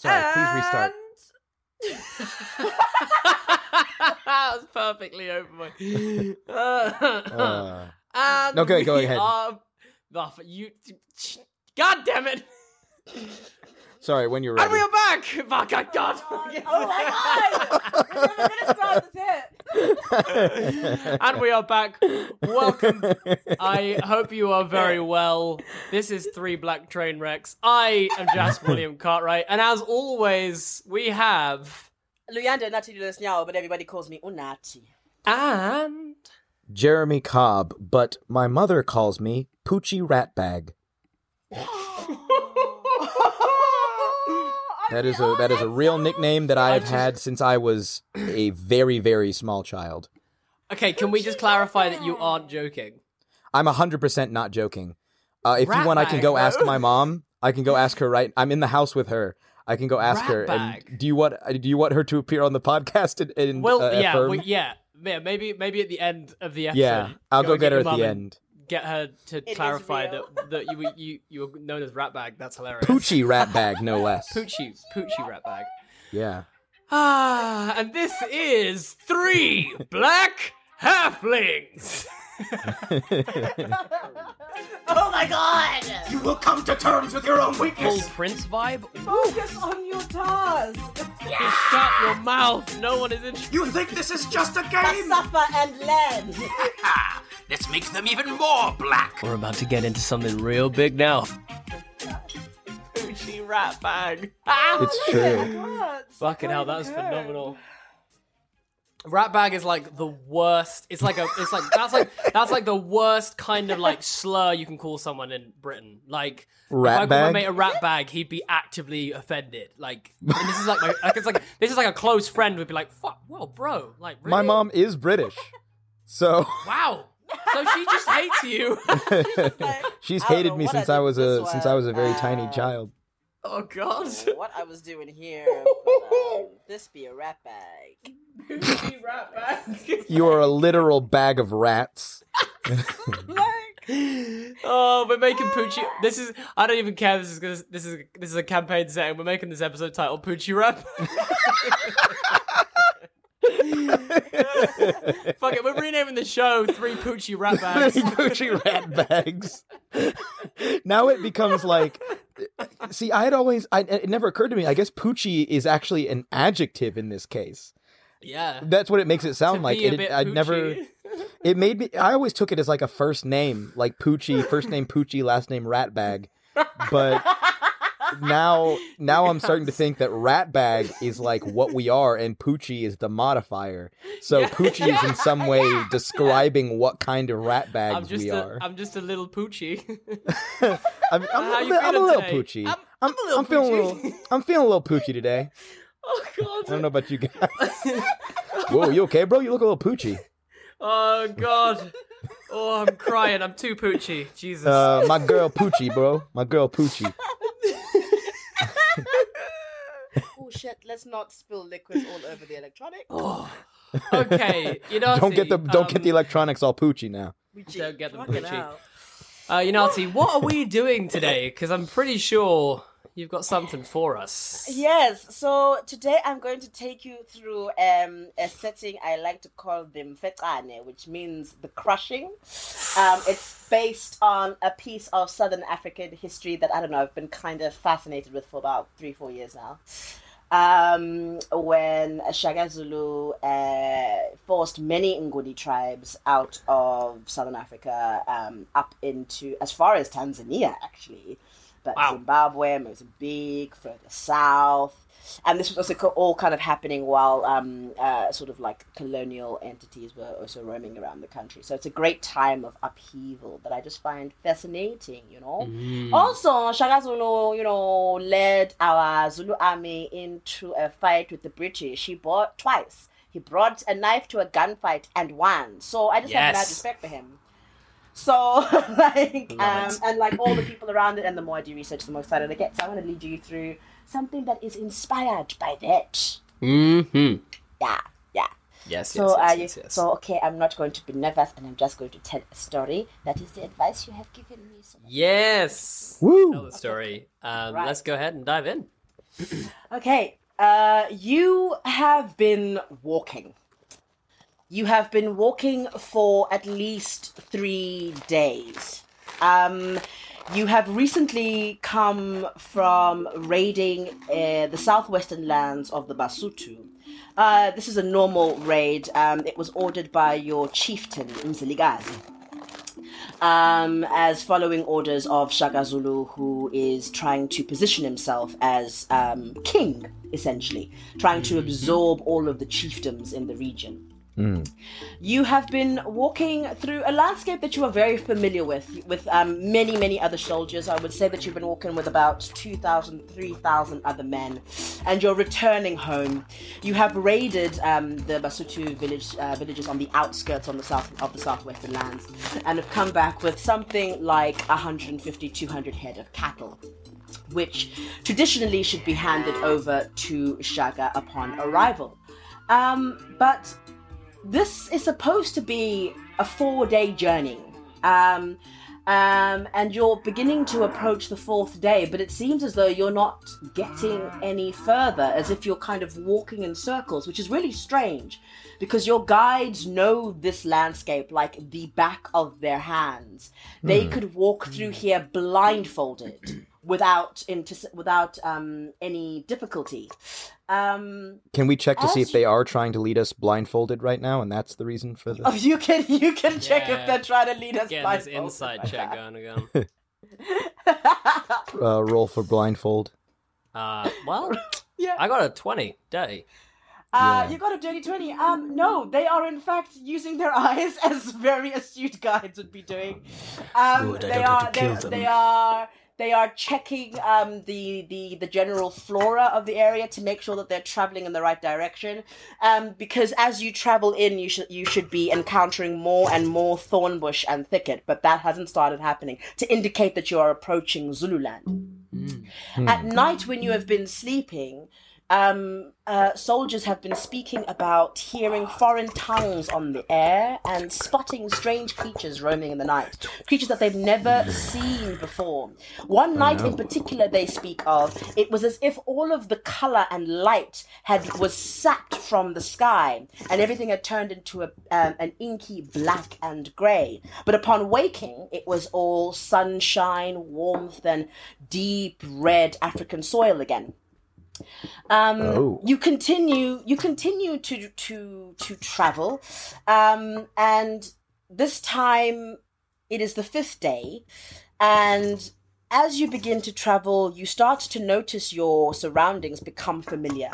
Sorry, please restart. that was perfectly over my. Uh, and No, go- go ahead. are- Oh, you, God damn it! Sorry, when you're ready. And we are back. Oh God, God. Oh my god! We're never gonna start and we are back. Welcome. I hope you are very well. This is Three Black Train Wrecks. I am Jas William Cartwright, and as always, we have Luyanda Nati Nyao, but everybody calls me Unati. and Jeremy Cobb, but my mother calls me Poochie Ratbag. That is a that is a real nickname that I have had since I was a very very small child. okay. Can we just clarify that you aren't joking? I'm 100% not joking. Uh, if you want, I can go ask my mom. I can go ask her right. I'm in the house with her. I can go ask her. Ratbag. And do you want do you want her to appear on the podcast and, and Well, uh, yeah, affirm? we, yeah, yeah. Maybe, maybe at the end of the episode. Yeah, I'll go, get her your at the and end. Get her to is clarify that that you you you were known as Ratbag. That's hilarious. Poochie Ratbag, no less. Poochie, Poochie Ratbag. Yeah. Ah, and this is three black halflings. Oh my god! You will come to terms with your own Full weakness. Prince vibe. Focus on your task. Just shut your mouth. No one is interested. You think this is just a But game? suffer and learn. Ha! Let's make them even more black. We're about to get into something real big now. Poochie Ratbag. Ah! It's true. Fucking hell, that was phenomenal. Ratbag is like the worst. It's like a. It's like that's like that's like the worst kind of like slur you can call someone in Britain. Like rat if I called my Ratbag? mate a ratbag, he'd be actively offended. Like, and this is like my. Like, it's like this is like a close friend would be like, "Fuck, well, bro, like really? My mom is British. So Wow. So she just hates you. she's I don't hated know me what I since I was this a since I was a very one. tiny Uh, child. oh God. what I was doing here, but, um, this be a rat bag. Poochie ratbag. You are a literal bag of rats. Oh, we're making Poochie. This is. I don't even care. This is gonna. This is. This is a campaign setting. We're making this episode titled Poochie Rap. Fuck it. We're renaming the show Three Poochie Rap Bags. Poochie rat bags. now it becomes like see i had always I, it never occurred to me i guess poochie is actually an adjective in this case Yeah. that's what it makes it sound To like it, i never it made me i always took it as like a first name like poochie first name poochie last name ratbag but now now i'm starting to think that ratbag is like what we are and poochie is the modifier so poochie is in some way describing what kind of ratbags I'm just we a. are I'm just a little Poochie. I'm, I'm, How I'm, you I'm a little Poochie. I'm- I'm, I'm a little I'm feeling a little. I'm feeling a little Poochie today. oh god. I don't know about you guys. Whoa, you okay, bro? You look a little Poochie. Oh God. Oh, I'm crying. I'm too poochy. Jesus. Uh, my girl Poochie, bro. My girl Poochie. Oh shit! Let's not spill liquids all over the electronics. okay. You know. Don't get the don't get um, the electronics all poochy now. Don't get them poochy. Poochie. hell. Uh, Unati, what are we doing today? Because I'm pretty sure you've got something for us. Yes, so today I'm going to take you through um, a setting I like to call the Mfecane, which means the crushing. Um, it's based on a piece of Southern African history that I don't know I've been kind of fascinated with for about three, four years now. Um, when Shaka Zulu uh, forced many Nguni tribes out of Southern Africa um, up into as far as Tanzania, actually but Wow. Zimbabwe, Mozambique, further south. And this was also all kind of happening while um, uh, sort of like colonial entities were also roaming around the country. So it's a great time of upheaval that I just find fascinating, you know. Also, Shaka Zulu, you know, led our Zulu army into a fight with the British. He bought twice. He brought a knife to a gunfight and won. So I just have mad Yes. respect for him. So, like, um, and like all the people around it, and the more I do research, the more excited I get. So I want to lead you through something that is inspired by that. Mm-hmm. Yeah, yeah. Yes, So, yes, uh, yes, you, yes, yes. so okay, I'm not going to be nervous, and I'm just going to tell a story. That is the advice you have given me. So yes. Woo! Tell the story. Um, Right. Let's go ahead and dive in. Okay, uh, you have been walking. You have been walking for at least three days. Um, you have recently come from raiding uh, the southwestern lands of the Basutu. Uh, this is a normal raid. Um, it was ordered by your chieftain, Mzilikazi um, as following orders of Shaka Zulu, who is trying to position himself as um, king, essentially, trying to absorb all of the chiefdoms in the region. You have been walking through a landscape that you are very familiar with, with um, many, many other soldiers. I would say that you've been walking with about 2,000, 3,000 other men, and you're returning home. You have raided um, the Basutu village, uh, villages on the outskirts on the south of the southwestern lands, and have come back with something like 150, 200 head of cattle which traditionally should be handed over to Shaka upon arrival. Um, but this is supposed to be a four day journey. Um, um, and you're beginning to approach the fourth day, but it seems as though you're not getting any further, as if you're kind of walking in circles, which is really strange because your guides know this landscape like the back of their hands. They could walk through here blindfolded without inter- without um, any difficulty. Um, Can we check to see As if they are trying to lead us blindfolded right now, and that's the reason for Oh, you can you can check if they're trying to lead us Getting by this inside check going again. Uh, roll for blindfold. Uh, well, Yeah. I got a 20 day. Uh, Yeah. you got a dirty twenty. Um, no, they are in fact using their eyes as very astute guides would be doing. Um, Good, they are have they, them. they are they are checking um the, the the general flora of the area to make sure that they're traveling in the right direction. Um, because as you travel in, you should you should be encountering more and more thorn bush and thicket, but that hasn't started happening to indicate that you are approaching Zululand. At night, when you have been sleeping, um, uh, soldiers have been speaking about hearing foreign tongues on the air and spotting strange creatures roaming in the night. Creatures that they've never seen before. One night in particular, they speak of, it was as if all of the color and light had was sapped from the sky, and everything had turned into a, um, an inky black and grey. But upon waking, it was all sunshine, warmth, and deep red African soil again. Um, Oh. You continue. You continue to to to travel, um, and this time it is the fifth day, and as you begin to travel, you start to notice your surroundings become familiar.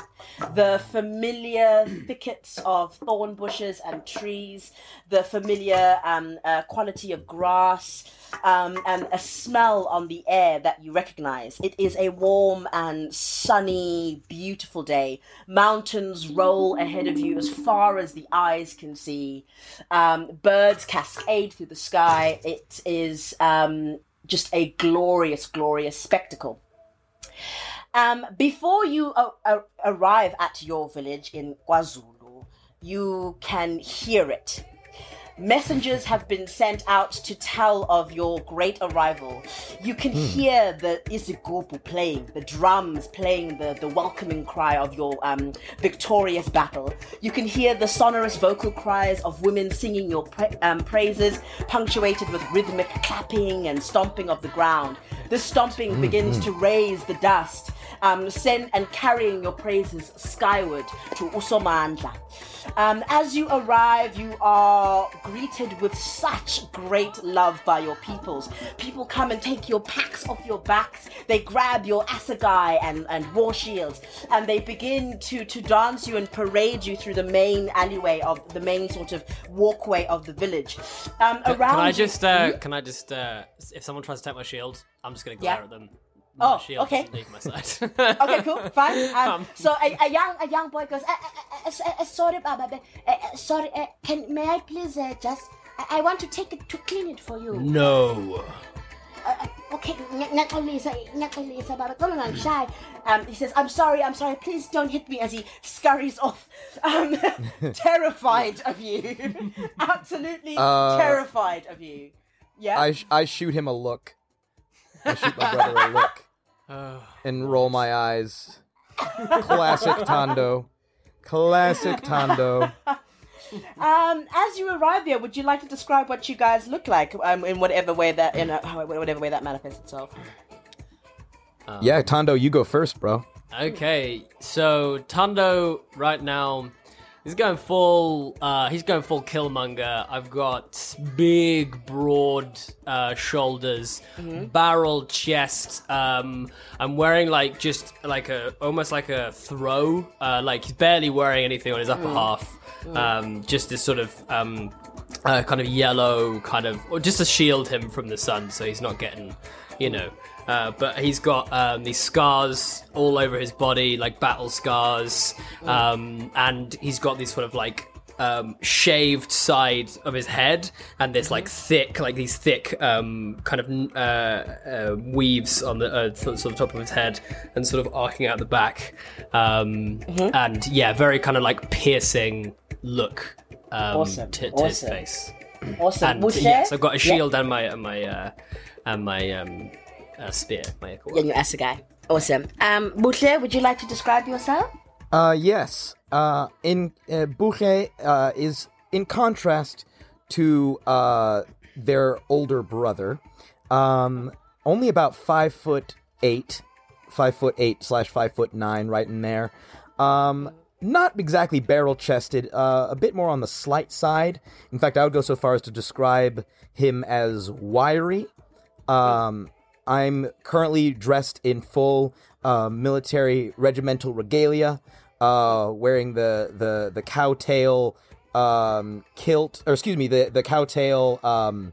The familiar thickets of thorn bushes and trees, the familiar um, uh, quality of grass, um, and a smell on the air that you recognize. It is a warm and sunny, beautiful day. Mountains roll ahead of you as far as the eyes can see. Um, birds cascade through the sky. It is um, just a glorious, glorious spectacle. Um, before you uh, uh, arrive at your village in KwaZulu, you can hear it. Messengers have been sent out to tell of your great arrival. You can hear the isigubhu playing, the drums playing the, the welcoming cry of your um, victorious battle. You can hear the sonorous vocal cries of women singing your pra- um, praises, punctuated with rhythmic clapping and stomping of the ground. This stomping begins to raise the dust, um, send and carrying your praises skyward to Usomandla. Um, as you arrive, you are greeted with such great love by your peoples. People come and take your packs off your backs. They grab your assegai and, and war shields, and they begin to, to dance you and parade you through the main alleyway of the main sort of walkway of the village. Um, around Can I you- just, uh, can I just, uh, if someone tries to take my shield, I'm just gonna glare Yeah. at them. Oh, my shield okay. leave my side. okay, cool, fine. Um, so a, a young a young boy goes, uh, uh, uh, sorry, Baba, uh, uh, sorry. Uh, can may I please uh, just? I, I want to take it to clean it for you. No. Uh, uh, okay, Nakalisa, Nakalisa, Baba, come on, shy. Um, he says, I'm sorry, I'm sorry. Please don't hit me as he scurries off, um, terrified of you, absolutely Uh, terrified of you. Yeah. I sh- I shoot him a look. I shoot my brother a look and roll my eyes. Classic Tondo. Classic Tondo. Um, as you arrive there, would you like to describe what you guys look like um, in whatever way that in a, whatever way that manifests itself? Yeah, Tondo, you go first, bro. Okay, so Tando right now he's going full uh he's going full Killmonger. I've got big broad uh shoulders, barrel chest. Um I'm wearing like just like a almost like a throw. Uh like he's barely wearing anything on his upper half. Um just this sort of um uh, kind of yellow kind of or just to shield him from the sun so he's not getting you know uh, but he's got um, these scars all over his body like battle scars um, and he's got these sort of like um, shaved side of his head and this like thick like these thick um, kind of uh, uh, weaves on the uh, sort of top of his head and sort of arcing out the back um, and yeah very kind of like piercing look um, Awesome, to, to awesome. his face Awesome. and yes, I've got a Yeah. shield and my and my uh, and my uh, spear. My echo. Yeah, you ask a guy. Awesome. Um, Buhle, would you like to describe yourself? Uh, yes. Uh, in uh, Buhle uh, is in contrast to uh, their older brother. Um, only about five foot eight, five foot eight slash five foot nine, right in there. Um, not exactly barrel chested, uh, a bit more on the slight side. In fact, I would go so far as to describe him as wiry. Um, I'm currently dressed in full uh, military regimental regalia, uh, wearing the the the cowtail um, kilt, or excuse me, the the cowtail. Um,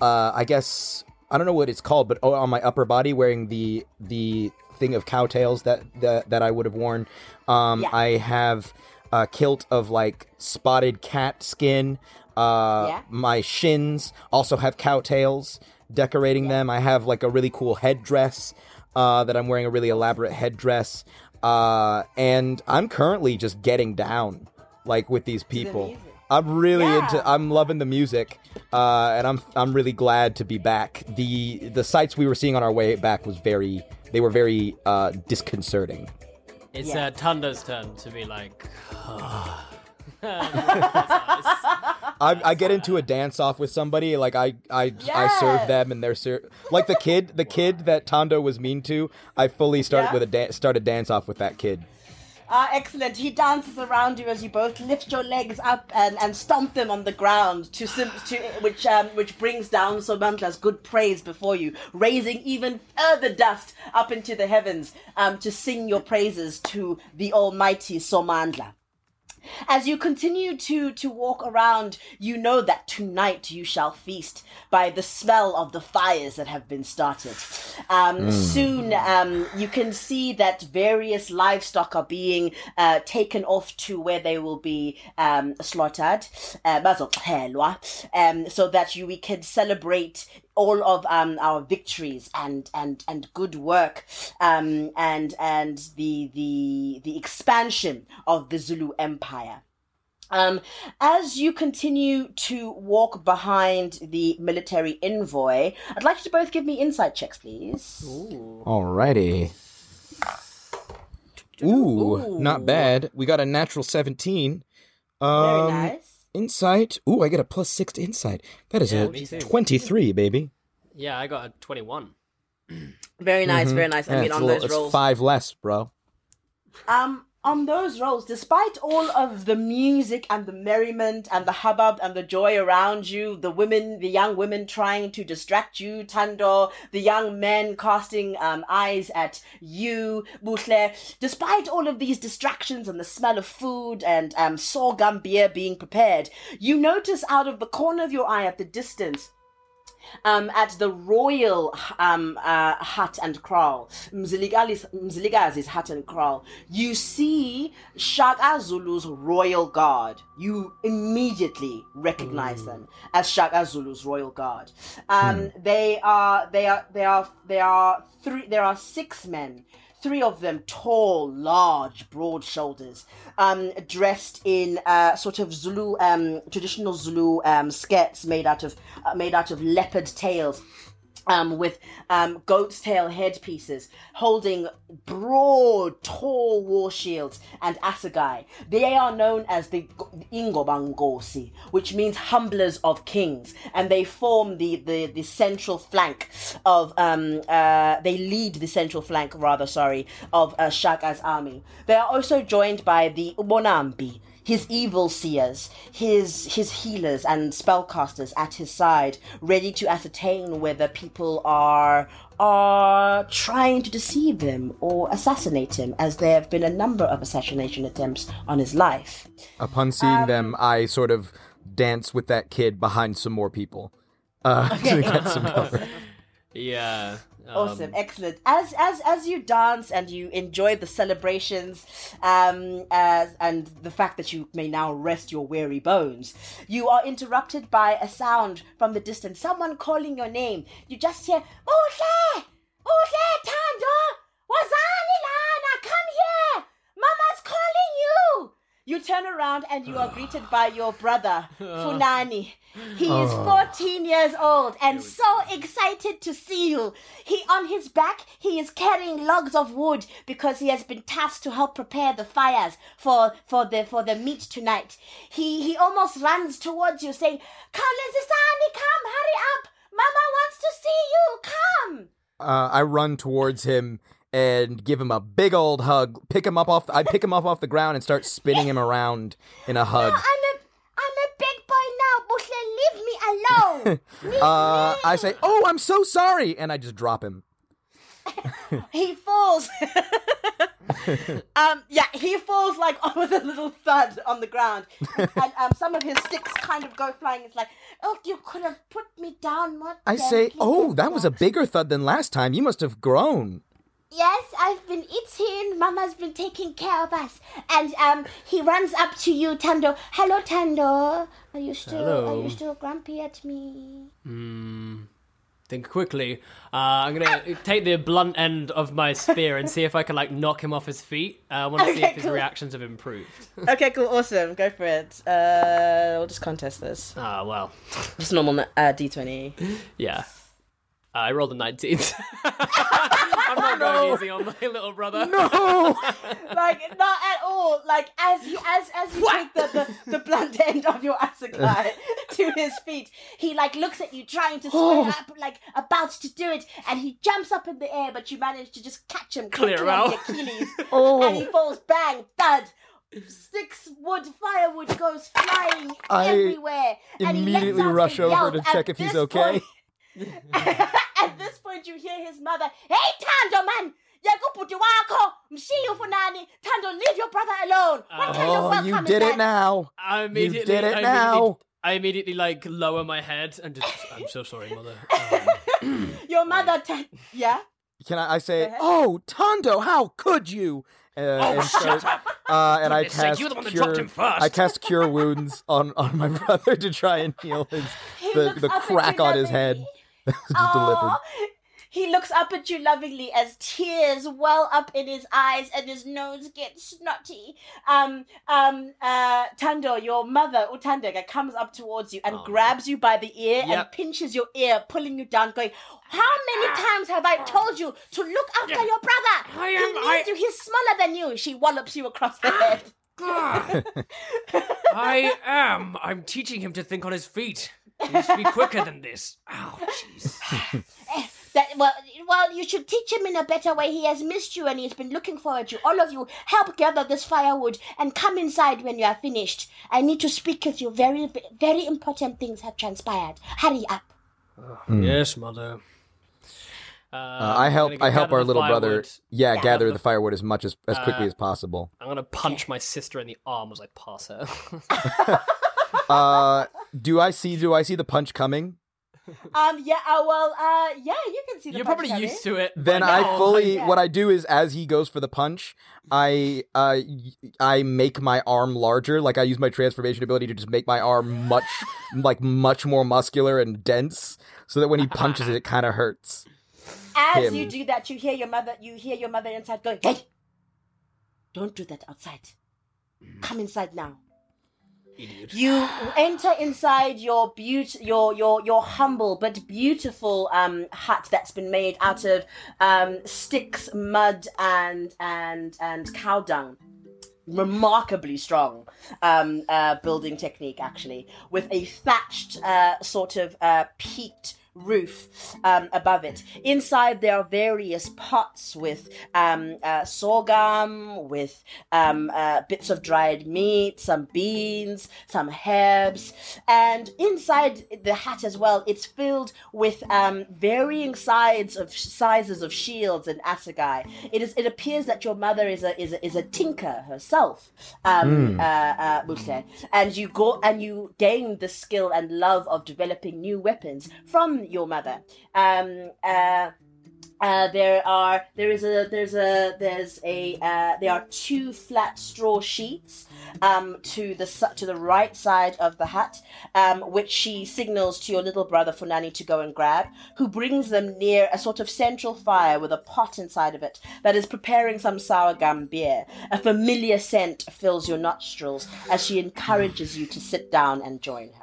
uh, I guess I don't know what it's called, but on my upper body, wearing the the thing of cowtails that that, that I would have worn. Um, Yeah. I have a kilt of like spotted cat skin. Uh, Yeah. My shins also have cowtails decorating them. I have like a really cool headdress uh, that I'm wearing a really elaborate headdress. Uh, and I'm currently just getting down like with these people. music. I'm really Yeah. into. I'm loving the music, uh, and I'm I'm really glad to be back. the The sights we were seeing on our way back was very. They were very uh, disconcerting. It's Yeah. uh, Tunda's turn to be like. I, I get into a dance off with somebody like I I, I serve them and they're ser- like the kid the kid that Tondo was mean to. I fully started Yeah. with a da- started dance off with that kid. Ah, excellent. He dances around you as you both lift your legs up and, and stomp them on the ground to sim- to which um, which brings down Somandla's good praise before you, raising even further dust up into the heavens um, to sing your praises to the Almighty Somandla. As you continue to to walk around, you know that tonight you shall feast by the smell of the fires that have been started. Um, Soon, um, you can see that various livestock are being uh, taken off to where they will be um, slaughtered, uh, um, so that you we can celebrate all of um, our victories and and and good work um, and and the the the expansion of the Zulu Empire. Um, as you continue to walk behind the military envoy, I'd like you to both give me insight checks, please. Alrighty. Ooh, not bad. We got a natural seventeen. Um, Very nice. Insight. Ooh, I get a plus six to insight. That is Yeah, a twenty-three, baby. Yeah, I got a 21. Very nice. Very nice. I Yeah, mean, it's, on little- those it's rolls. five less, bro. Um, on those rolls, despite all of the music and the merriment and the hubbub and the joy around you, the women, the young women trying to distract you, Tando, the young men casting um, eyes at you, Buhle, despite all of these distractions and the smell of food and um, sorghum beer being prepared, you notice out of the corner of your eye at the distance um, at the royal um, uh, hut and kraal, Mzilikazi's, hut and kraal, you see Shaka Zulu's royal guard. You immediately recognize them as Shaka Zulu's royal guard. Um, They are, they are, they are, they are three. There are six men three of them tall, large, broad shoulders, um, dressed in uh, sort of Zulu, um, traditional Zulu um, skirts made out of uh, made out of leopard tails. Um, with um, goat's tail headpieces, holding broad, tall war shields and assegai. They are known as the Ingobangosi, which means humblers of kings, and they form the, the, the central flank of, um, uh, they lead the central flank, rather, sorry, of uh, Shaka's army. They are also joined by the Ubonambi, his evil seers, his his healers and spellcasters at his side, ready to ascertain whether people are are trying to deceive him or assassinate him, as there have been a number of assassination attempts on his life. Upon seeing them, I sort of dance with that kid behind some more people uh, to get some cover. Yeah. Um, Awesome, excellent. As as as you dance and you enjoy the celebrations, um, as, and the fact that you may now rest your weary bones, you are interrupted by a sound from the distance. Someone calling your name. You just hear, "Uhle, Uhle, Tando, Wazani Lana, come here, Mama's calling you." You turn around and you are greeted by your brother, Funani. He is 14 years old and so excited to see you. He on his back, he is carrying logs of wood because he has been tasked to help prepare the fires for for the for the meat tonight. He he almost runs towards you saying, "Come, Lizisani, come, hurry up. Mama wants to see you. Come." Uh, I run towards him and give him a big old hug. Pick him up off. I pick him up off the ground and start spinning him around in a hug. No, I'm a I'm a big boy now, Buhle. Leave me alone. Leave Uh, me. I say, "Oh, I'm so sorry," and I just drop him. he falls. um, yeah, he falls like with a little thud on the ground, and um, some of his sticks kind of go flying. It's like, oh, you could have put me down more. I say, "Oh, that was a bigger thud than last time. You must have grown." Yes, I've been eating. Mama's been taking care of us, and um, he runs up to you, Tando. Hello, Tando. Are you still Are you still grumpy at me? Hmm. Think quickly. Uh, I'm gonna take the blunt end of my spear and see if I can like knock him off his feet. Uh, I want to see if his cool. reactions have improved. okay, cool, awesome. Go for it. Uh, we'll just contest this. Ah, well, Just normal uh, d twenty. yeah. Uh, I rolled a 19. I'm not going easy on my little brother. No. like not at all. Like as you as as you take the, the, the blunt end of your assegai to his feet, he like looks at you trying to Oh. swing up, like about to do it, and he jumps up in the air, but you manage to just catch him, Clear out him him the. Achilles, Oh. and he falls bang, thud. Six wood firewood goes flying I everywhere. and he lets immediately out rush over to check if he's okay. point- At this point, you hear his mother, Hey, Tando, man! Yakuputi wako, mshiyu funani. Tando, leave your brother alone. What kind of Oh, welcome you is did that? it now. I immediately, You did it I now. I immediately like lower my head and just. I'm so sorry, mother. Um, Your mother, ta- yeah? Can I, I say, "Oh, Tondo, how could you?" Uh, and start, uh, and I Goodness sake, cast you're the one that cure. dropped him first. I cast cure wounds on on my brother to try and heal his He the the crack on his head. Lovingly. that was just delivered. He looks up at you lovingly as tears well up in his eyes and his nose gets snotty. Um, um, uh, Tando, your mother, Utandega, comes up towards you and grabs you by the ear and pinches your ear, pulling you down, going, How many times have I told you to look after your brother? I he needs I- you, he's smaller than you. She wallops you across the head. I am. I'm teaching him to think on his feet. He needs to be quicker than this. Oh, jeez. That well, well, you should teach him in a better way. He has missed you, and he's been looking forward to you. All of you, help gather this firewood and come inside when you are finished. I need to speak with you. Very, very important things have transpired. Hurry up. Yes, mother. Uh, Uh, I help. I help our the little brother. Yeah, Yeah. gather the firewood as much as as quickly Uh, as possible. I'm gonna punch my sister in the arm as I pass her. Uh, do I see? Do I see the punch coming? Um. Yeah. Uh, well. Uh. Yeah. You can see the. You're punch probably coming. used to it. Then I now. fully. yeah. What I do is, as he goes for the punch, I uh I make my arm larger. Like I use my transformation ability to just make my arm much like much more muscular and dense, so that when he punches it, it kind of hurts. As him. you do that, you hear your mother. You hear your mother inside going, "Hey, don't do that outside. Come inside now." You enter inside your beaut- your your your humble but beautiful um hut that's been made out of um sticks, mud, and and and cow dung. Remarkably strong um, uh, building technique, actually, with a thatched uh, sort of uh, peaked roof um, above it. Inside, there are various pots with um, uh, sorghum, with um, uh, bits of dried meat, some beans, some herbs, and inside the hat as well, it's filled with um, varying sides of sizes of shields and assegai. It is. It appears that your mother is a is a, is a tinker herself, um, uh, uh, Muse, and you go and you gain the skill and love of developing new weapons from your mother. Um, uh, uh, there are there is a there's a there's a uh, there are two flat straw sheets um, to the to the right side of the hut, um, which she signals to your little brother Funani to go and grab, who brings them near a sort of central fire with a pot inside of it that is preparing some sorghum beer. A familiar scent fills your nostrils as she encourages you to sit down and join her.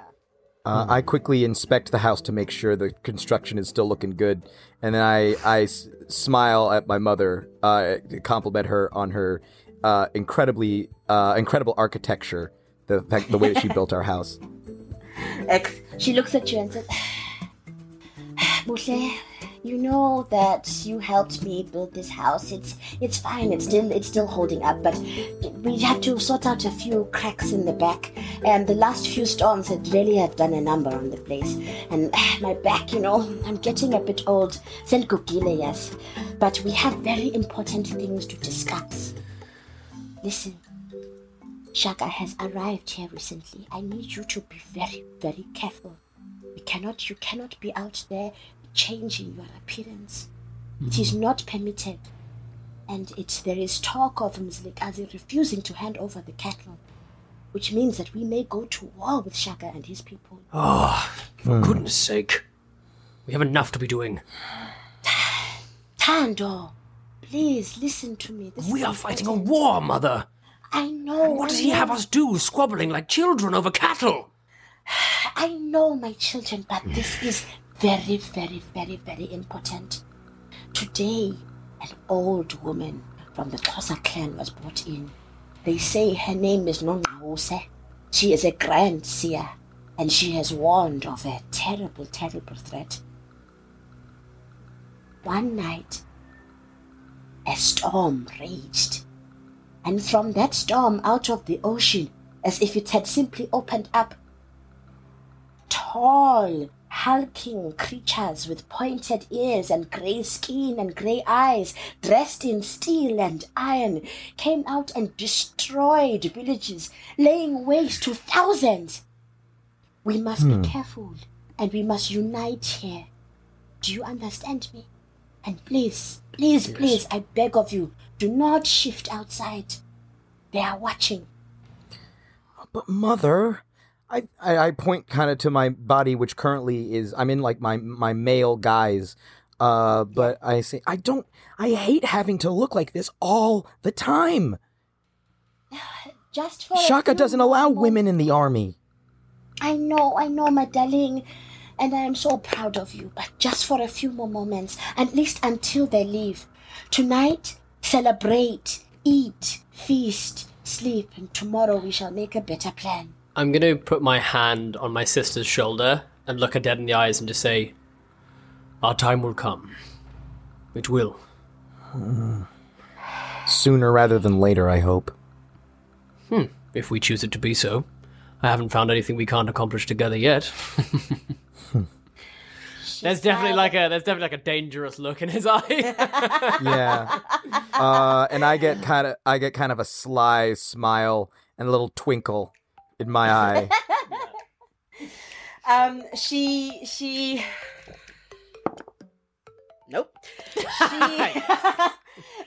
Uh, I quickly inspect the house to make sure the construction is still looking good, and then I I s- smile at my mother, uh, compliment her on her uh, incredibly uh, incredible architecture, the fact, the way that she built our house. Ex- she looks at you and says, you know that you helped me build this house. It's it's fine. It's still it's still holding up, but we have to sort out a few cracks in the back. And the last few storms had really have done a number on the place. And my back, you know, I'm getting a bit old. Senkukile, yes, but we have very important things to discuss. Listen, Shaka has arrived here recently. I need you to be very, very careful. You cannot, you cannot be out there changing your appearance. It is mm-hmm. not permitted. And it's there is talk of Mzilikazi refusing to hand over the cattle, which means that we may go to war with Shaka and his people. Oh, for hmm. goodness sake. We have enough to be doing. Tando, please listen to me. This We are fighting a war, Mother. I know. What I does he have us do, squabbling like children over cattle? I know, my children, but this is very, very, very, very important. Today, an old woman from the Xhosa clan was brought in. They say her name is Nongqawuse. She is a grand seer, and she has warned of a terrible, terrible threat. One night, a storm raged, and from that storm, out of the ocean, as if it had simply opened up, tall, hulking creatures with pointed ears and grey skin and grey eyes, dressed in steel and iron, came out and destroyed villages, laying waste to thousands. We must be hmm. careful and we must unite here. Do you understand me? And please, please, please, I beg of you, do not shift outside. They are watching. But mother, I I, point kind of to my body, which currently is I'm in like my my male guise. Uh, but I say I don't. I hate having to look like this all the time. Just for Shaka doesn't allow moments. women in the army. I know, I know, my darling, and I am so proud of you, but just for a few more moments, at least until they leave. Tonight, celebrate, eat, feast, sleep, and tomorrow we shall make a better plan. I'm gonna put my hand on my sister's shoulder and look her dead in the eyes and just say, Our time will come. It will. Sooner rather than later, I hope. If we choose it to be so. I haven't found anything we can't accomplish together yet. There's definitely like a there's definitely like a dangerous look in his eye. Yeah. Uh, and I get kind of I get kind of a sly smile and a little twinkle in my eye. Um, she she. Nope. She.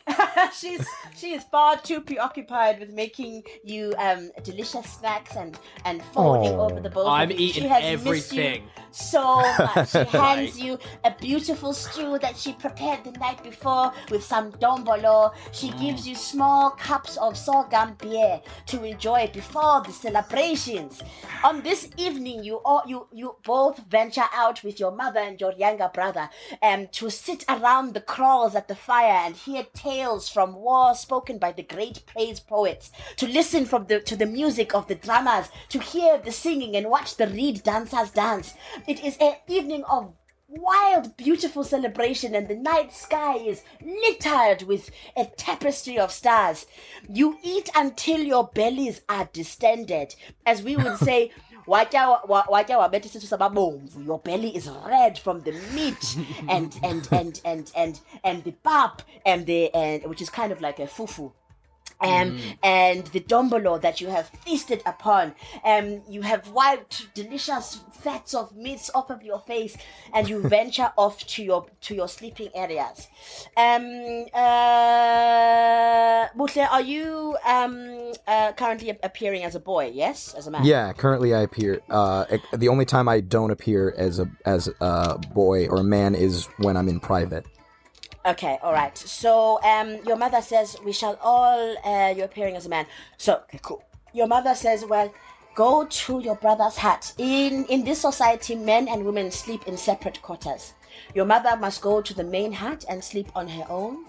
she's she is far too preoccupied with making you um delicious snacks and and folding Aw. over the bowl. I'm of eating she has missed you everything. so much. She hands you a beautiful stew that she prepared the night before with some dombolo. She gives you small cups of sorghum beer to enjoy before the celebrations. On this evening, you all you you both venture out with your mother and your younger brother, um, to sit around the kraals at the fire and hear tales from war spoken by the great praise poets, to listen from the to the music of the dramas, to hear the singing and watch the reed dancers dance. It is an evening of wild, beautiful celebration, and the night sky is littered with a tapestry of stars. You eat until your bellies are distended, as we would say. "Watya wa- watya wabetha isisu sababomvu." Your belly is red from the meat and and and and and and the pap and the and which is kind of like a fufu um, and the dombolo that you have feasted upon. Um, you have wiped delicious fats of meats off of your face, and you venture off to your to your sleeping areas. Um, uh, are you um, uh, currently appearing as a boy? Yes, as a man. Yeah, currently I appear. Uh, the only time I don't appear as a as a boy or a man is when I'm in private. Okay, all right. So, um, your mother says we shall all. Uh, you're appearing as a man. So, okay, cool. Your mother says, well, go to your brother's hut. In in this society, men and women sleep in separate quarters. Your mother must go to the main hut and sleep on her own.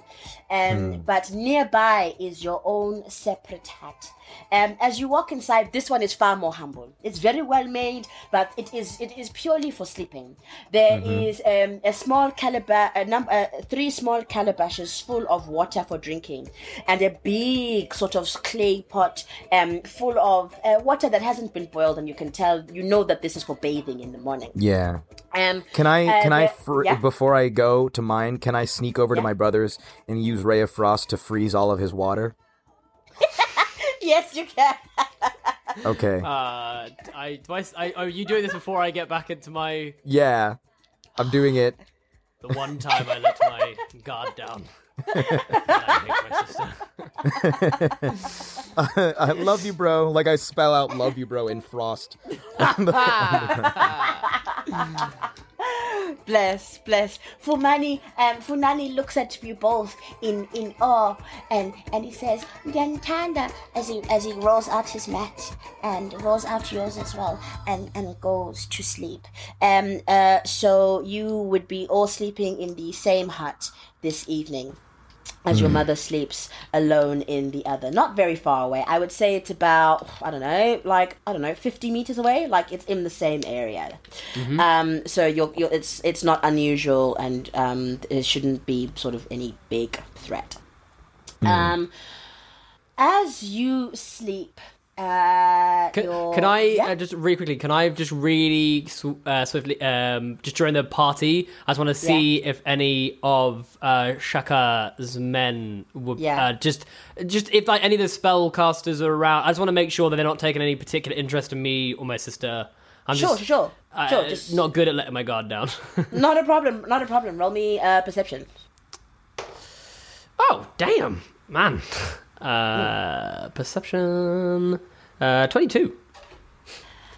Um, but nearby is your own separate hut. Um, as you walk inside, this one is far more humble. It's very well made, but it is it is purely for sleeping. There is um, a small calabash, a num- uh, three small calabashes full of water for drinking, and a big sort of clay pot um, full of uh, water that hasn't been boiled, and you can tell you know that this is for bathing in the morning. Yeah. Um, Can I Uh, can I fr- yeah. before I go to mine? Can I sneak over to my brother's and use Ray of Frost to freeze all of his water? yes, you can. Okay. Uh, I, do I, s- I- are you doing this before I get back into my yeah, I'm doing it. the one time I let my guard down? I hate my sister. I love you, bro. Like I spell out "love you, bro" in frost. Bless, bless. Funani, um, Funani looks at you both in, in awe, and, and he says, "Yantanda," as he as he rolls out his mat and rolls out yours as well, and, and goes to sleep. Um, uh, so you would be all sleeping in the same hut this evening. As your mother sleeps alone in the other, not very far away. I would say it's about I don't know, like I don't know, fifty meters away. Like it's in the same area. Um, so you're, you're, it's it's not unusual, and um, there shouldn't be sort of any big threat. Um, as you sleep, uh, Can, your- can I yeah? uh, just really quickly? Can I just really sw- uh, swiftly, um, just during the party, I just want to see if any of uh, Shaka's men would Yeah. uh, just, just if like any of the spellcasters are around. I just want to make sure that they're not taking any particular interest in me or my sister. I'm Sure, just, sure, uh, sure. Just not good at letting my guard down. not a problem. Not a problem. Roll me uh, perception. oh damn, man! Uh, perception, uh, twenty-two.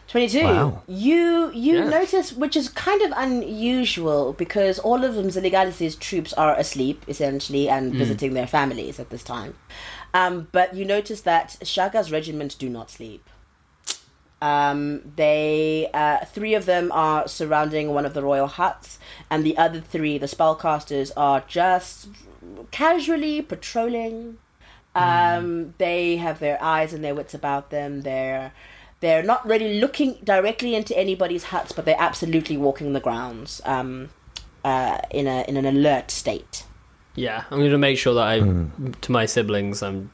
22 Wow. you you Yeah. notice which is kind of unusual because all of them Zeligalis's troops are asleep essentially and visiting their families at this time um, but you notice that Shaka's regiment do not sleep um, they uh, three of them are surrounding one of the royal huts and the other three the spellcasters are just casually patrolling um, they have their eyes and their wits about them. They're they're not really looking directly into anybody's huts, but they're absolutely walking the grounds. Um, uh, in a in an alert state. Yeah, I'm going to make sure that I, to my siblings, I'm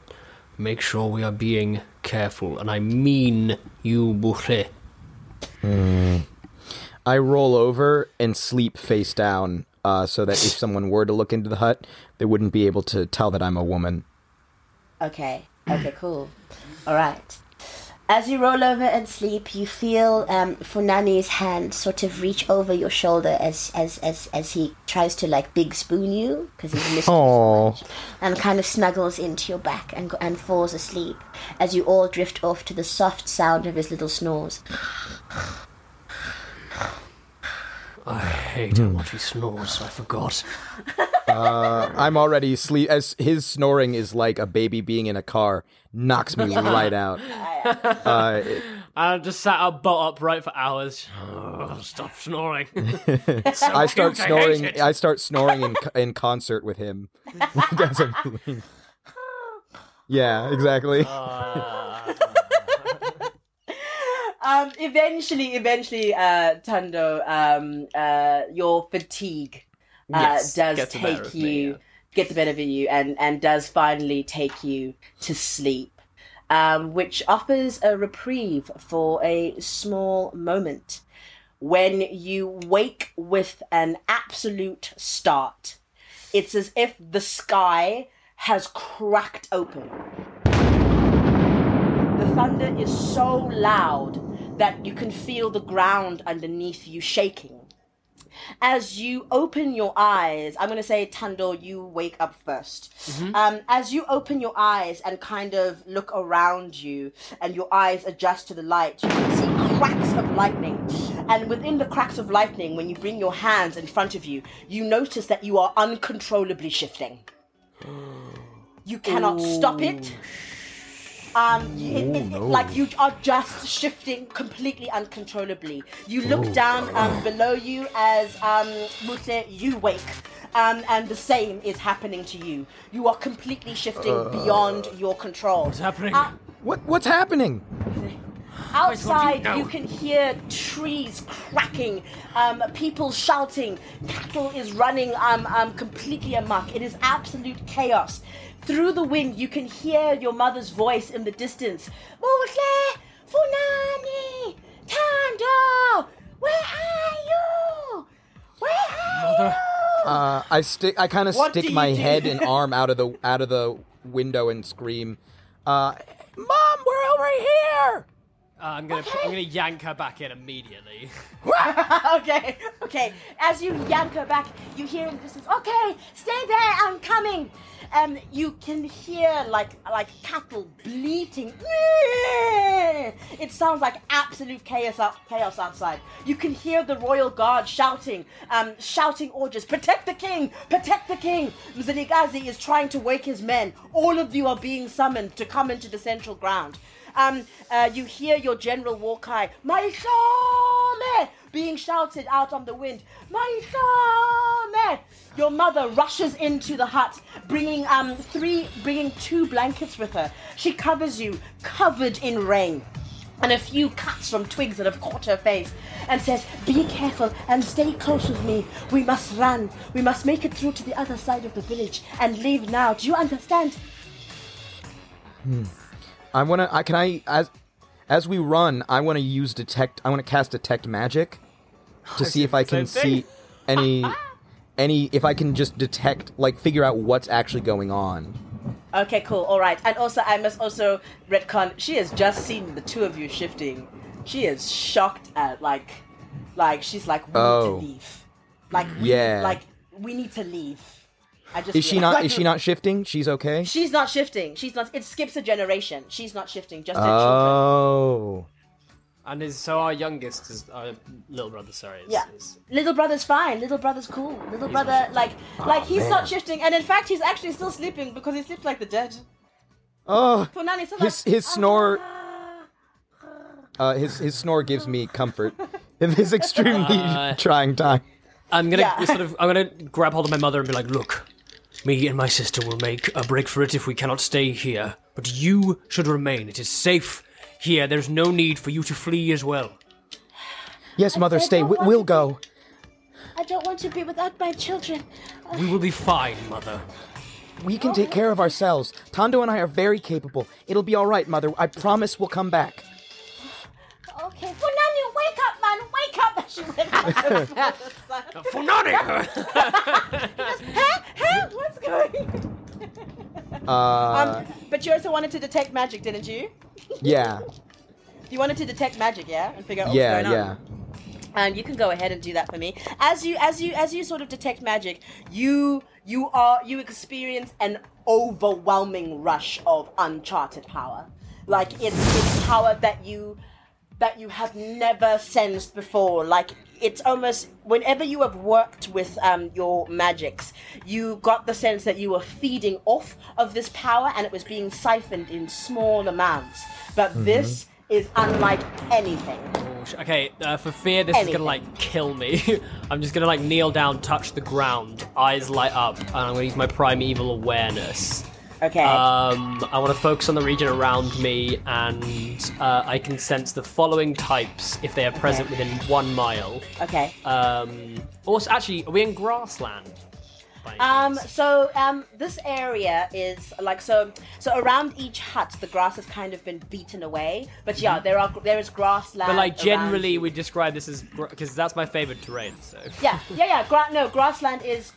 make sure we are being careful, and I mean you, Buhle. I roll over and sleep face down, uh, so that if someone were to look into the hut, they wouldn't be able to tell that I'm a woman. Okay. Okay. Cool. All right. As you roll over and sleep, you feel um, Funani's hand sort of reach over your shoulder as as as, as he tries to like big spoon you because he's missed you so much, and kind of snuggles into your back and and falls asleep as you all drift off to the soft sound of his little snores. I hate how much he snores. I forgot. I'm already sleep as his snoring is like a baby being in a car, knocks me right out. Uh, I just sat up, butt upright for hours. Oh, stop snoring. I start cute, hate snoring. it. I, start snoring in in concert with him. As I'm- yeah, exactly. Um, eventually, eventually, uh, Tando, um, uh, your fatigue uh, Yes, does get the better take you, me, yeah. get the better of you, and and does finally take you to sleep, um, which offers a reprieve for a small moment when you wake with an absolute start. It's as if the sky has cracked open. The thunder is so loud that you can feel the ground underneath you shaking. As you open your eyes, I'm going to say, Tando, you wake up 1st Um, as you open your eyes and kind of look around you and your eyes adjust to the light, you can see cracks of lightning. And within the cracks of lightning, when you bring your hands in front of you, you notice that you are uncontrollably shifting. You cannot stop it. Um, you- it, it- it- like you are just shifting completely uncontrollably. You look down um, below you as um, Mute, you wake. Um, and the same is happening to you. You are completely shifting beyond your control. What's happening? What what's happening? Outside, know. you can hear trees cracking, um, people shouting, cattle is running um, um, completely amok. It is absolute chaos. Through the wind, you can hear your mother's voice in the distance. Mule, Funani, Tando, where are you? Where are Mother. you? Uh, I stick. I kind of What stick do my do? head and arm out of the out of the window and scream, uh, "Mom, we're over here!" Uh, I'm gonna I'm gonna yank her back in immediately. okay, okay. As you yank her back, you hear in the distance, okay, stay there, I'm coming. Um, you can hear like like cattle bleating. It sounds like absolute chaos out, chaos outside. You can hear the royal guard shouting, um, shouting orders, protect the king, protect the king. Mzilikazi is trying to wake his men. All of you are being summoned to come into the central ground. Um, uh, you hear your general war cry, Maishome, being shouted out on the wind. Maishome! Your mother rushes into the hut, bringing um three, bringing two blankets with her. She covers you, covered in rain. And a few cuts from twigs that have caught her face, and says, Be careful and stay close with me. We must run. We must make it through to the other side of the village and leave now. Do you understand? I wanna. I can I as as we run. I want to use detect. I want to cast detect magic to see if I can see any any if I can just detect like figure out what's actually going on. Okay, cool. All right. And also, I must also retcon. She has just seen the two of you shifting. She is shocked at like, like she's like, we Oh. need to oh. leave. Like, we, Yeah. like we need to leave. I just Is she not? realized- Is she not shifting? She's okay. She's not shifting. She's not. It skips a generation. She's not shifting. Just her children. Oh. And is so our youngest is our little brother. Sorry. Is, Yeah. is- Little brother's fine. Little brother's cool. Little brother, like, like he's not shifting, and in fact, he's actually still sleeping because he sleeps like the dead. Oh. So Nani's still His like, his snore. "Ah." Uh, his his snore gives me comfort in this extremely Uh, trying time. I'm gonna Yeah. sort of I'm gonna grab hold of my mother and be like, look, me and my sister will make a break for it if we cannot stay here, but you should remain. It is safe here. There's no need for you to flee as well. Yes, mother, I stay. We, we'll to go. I don't want to be without my children. We will be fine, Mother. We can take care of ourselves. Tondo and I are very capable. It'll be all right, Mother. I promise we'll come back. Okay, Funani, wake up, man, wake up! She went up. Funani! huh? Huh? What's going? Uh, Um, but you also wanted to detect magic, didn't you? yeah, You wanted to detect magic, yeah, and figure out what's yeah, going on. yeah. and you can go ahead and do that for me as you as you as you sort of detect magic you you are you experience an overwhelming rush of uncharted power like it's it's power that you that you have never sensed before. Like it's almost whenever you have worked with um, your magics you got the sense that you were feeding off of this power and it was being siphoned in small amounts. But this is unlike anything. Oh, Okay, uh, for fear this is gonna like kill me, I'm just gonna like kneel down, touch the ground, eyes light up, and I'm gonna use my primeval awareness. Okay Um, I want to focus on the region around me, and uh, I can sense the following types if they are present within one mile. okay Um, also, actually, are we in grassland? Um, so um, this area is like so. So around each hut, the grass has kind of been beaten away. But yeah, there are there is grassland. Mm-hmm. but like generally, we describe this as because that's my favorite terrain. So Yeah, yeah, yeah. Gra- no, grassland is.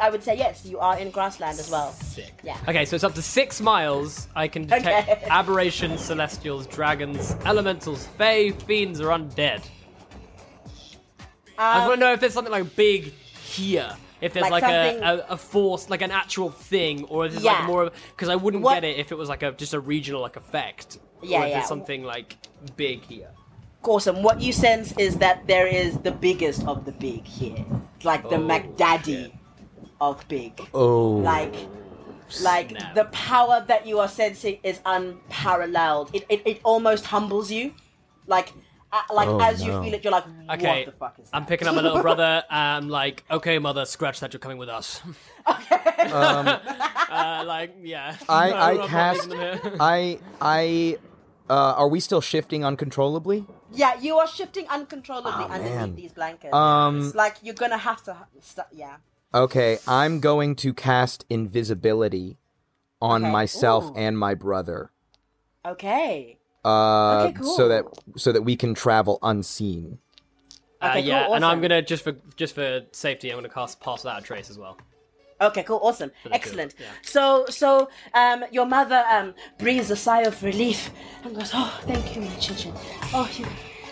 I would say yes. You are in grassland as well. sick. Yeah. Okay, so it's up to six miles. I can detect Okay. aberrations, celestials, dragons, elementals, fae, fiends, or undead. I just Um, want to know if there's something like big here. If there's Like like, a, something- a, a force, like an actual thing, or if it's Yeah. like more of because I wouldn't What- get it if it was like a just a regional like effect. Yeah, or if yeah. there's something like big here. Awesome. What you sense is that there is the biggest of the big here, like the Oh, McDaddy of big. Oh, like like Snap. the power that you are sensing is unparalleled it, it, it almost humbles you like uh, like Oh, as you feel it you're like Okay, the fuck is that? I'm picking up my little brother. I'm like, okay, mother, scratch that. You're coming with us. um, uh, like, yeah. I No, I I'm not cast. leaving them here. I I. Uh, are we still shifting uncontrollably? yeah you are shifting uncontrollably Oh, underneath man. these blankets Um, it's like you're gonna have to st- yeah Okay, I'm going to cast invisibility on Okay, myself ooh. and my brother. okay Uh, Okay, cool. so that so that we can travel unseen. Uh, Okay, yeah, cool, and I'm gonna just for just for safety, I'm gonna cast pass without a trace as well. Okay, cool, awesome, excellent. yeah. So, so um, your mother um breathes a sigh of relief and goes, "Oh, thank you, my children. Oh, you,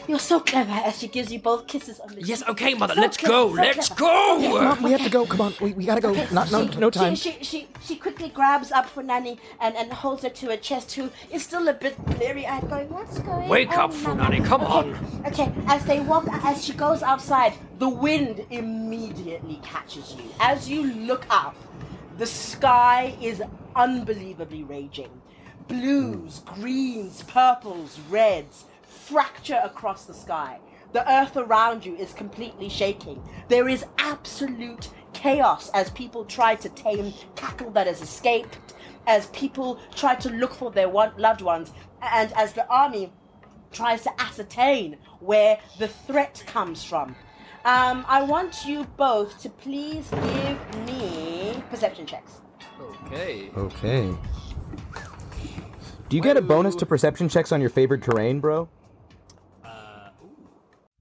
you're so clever." As she gives you both kisses on the Yes, cheek. okay, mother, So let's clever, go, so let's clever. go. Mom, we have to go. Come on, we, we gotta go. Not no no time. She, she, she, she quickly grabs up for Nanny and, and holds her to her chest, who is still a bit bleary eyed, going, What's going Wake on? up, Funani, come okay, on. Okay, as they walk, as she goes outside, the wind immediately catches you. As you look up, the sky is unbelievably raging. Blues, hmm. greens, purples, reds fracture across the sky. The earth around you is completely shaking. There is absolute chaos as people try to tame cattle that has escaped, as people try to look for their one- loved ones, and as the army tries to ascertain where the threat comes from. Um, I want you both to please give me perception checks. Okay. Okay. Do you get a bonus to perception checks on your favorite terrain, bro?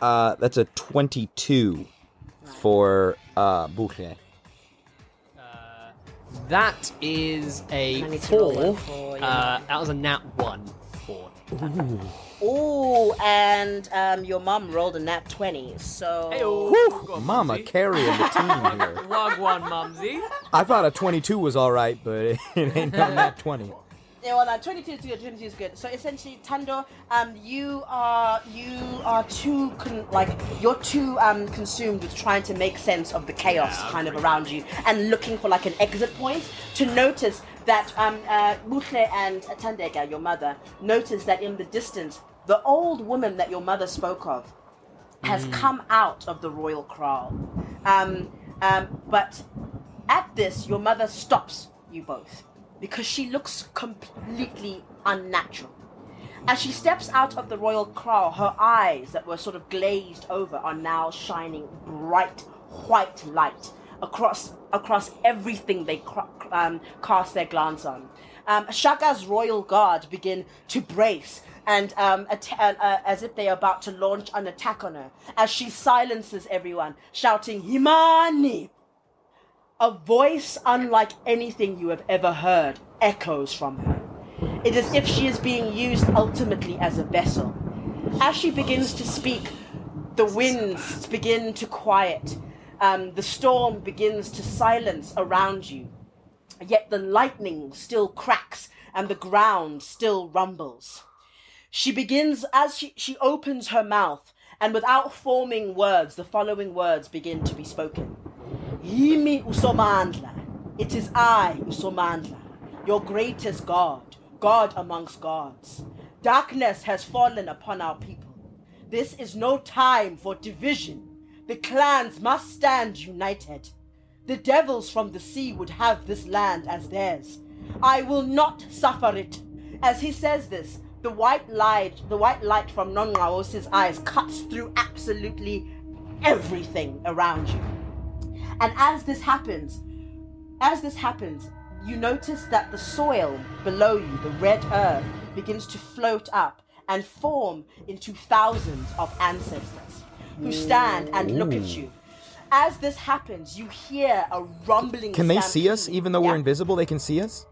Uh, that's a 22 for uh, Boucher. That is a I need to roll four. one for, yeah. uh, that was a nat one. Four. Ooh, and um, your mom rolled a nat 20, so. Heyo. Mama carrying the team here. Wagwan, mumsy. I thought a 22 was all right, but it ain't no nat 20. Yeah, well, no, 22 is good. 22 is good. So essentially, Tando, um, you are you are too con- like you're too um consumed with trying to make sense of the chaos kind of around you and looking for like an exit point to notice that um uh, Mutle and Tandega, your mother, notice that in the distance, the old woman that your mother spoke of has come out of the royal kraal. Um, um, but at this, your mother stops you both because she looks completely unnatural. As she steps out of the royal kraal, her eyes that were sort of glazed over are now shining bright white light across across everything they um, cast their glance on. Um, Shaka's royal guard begin to brace and um, uh, uh, as if they are about to launch an attack on her, as she silences everyone, shouting "Himani!" A voice unlike anything you have ever heard echoes from her. It is as if she is being used ultimately as a vessel. As she begins to speak, the winds begin to quiet. Um, the storm begins to silence around you. Yet the lightning still cracks and the ground still rumbles. She begins, as she, she opens her mouth, and without forming words, the following words begin to be spoken. Yimi Usomandla. It is I, Usomandla, your greatest God, God amongst gods. Darkness has fallen upon our people. This is no time for division. The clans must stand united. The devils from the sea would have this land as theirs. I will not suffer it. As he says this, the white light, the white light from Nongqawuse's eyes cuts through absolutely everything around you. And as this happens, as this happens, you notice that the soil below you, the red earth, begins to float up and form into thousands of ancestors who stand and look at you. As this happens, you hear a rumbling. Can they see us even though Yeah. we're invisible? They can see us?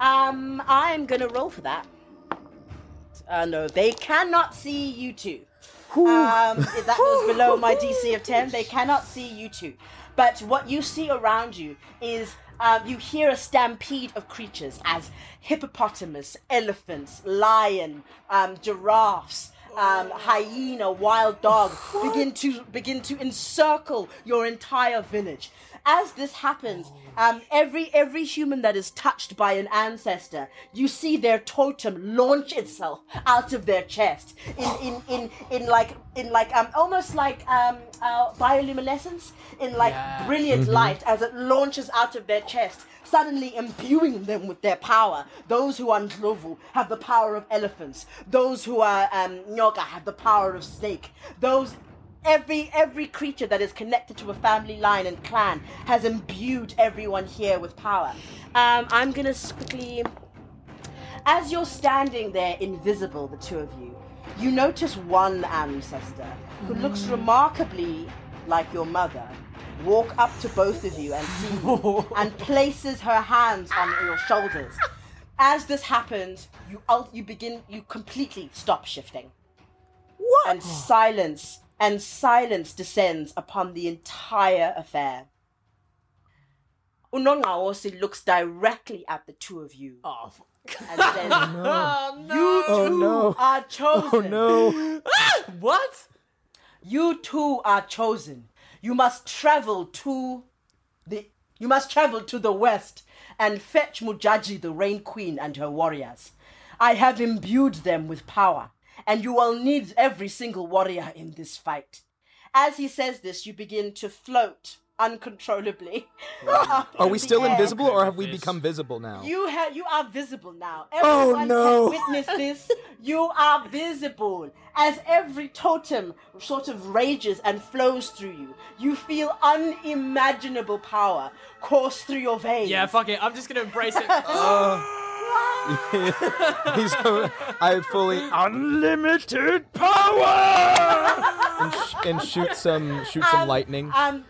Um, I'm gonna roll for that. Uh, no, they cannot see you two. Um, that was below my DC of 10. They cannot see you two. But what you see around you is um, you hear a stampede of creatures as hippopotamus, elephants, lion, um, giraffes, um, hyena, wild dog begin to begin to encircle your entire village. As this happens, um, every every human that is touched by an ancestor, you see their totem launch itself out of their chest in in in, in like in like um almost like um uh, bioluminescence in like brilliant light as it launches out of their chest suddenly imbuing them with their power. Those who are Ndlovu have the power of elephants. Those who are um, Nyoka have the power of snake. Those every every creature that is connected to a family line and clan has imbued everyone here with power. Um, I'm gonna quickly, as you're standing there invisible, the two of you, you notice one ancestor who looks remarkably like your mother walk up to both of you and see you and places her hands on your shoulders. As this happens, you you begin you completely stop shifting. What? And silence and silence descends upon the entire affair. Unongqawuse looks directly at the two of you Oh, and says, "You two Oh, no. are chosen. Oh no. Oh, oh, what? You two are chosen. You must travel to the you must travel to the west and fetch Mujaji the Rain Queen and her warriors. I have imbued them with power, and you will need every single warrior in this fight. As he says this, you begin to float uncontrollably. up Are we still air. invisible or have we become visible now? You have you are visible now. Oh, Everyone no. can witness this. You are visible as every totem sort of rages and flows through you. You feel unimaginable power course through your veins. Yeah, fuck it. I'm just gonna embrace it. Oh. He's I have fully unlimited power. and, sh- and shoot some shoot some Um, lightning. Um,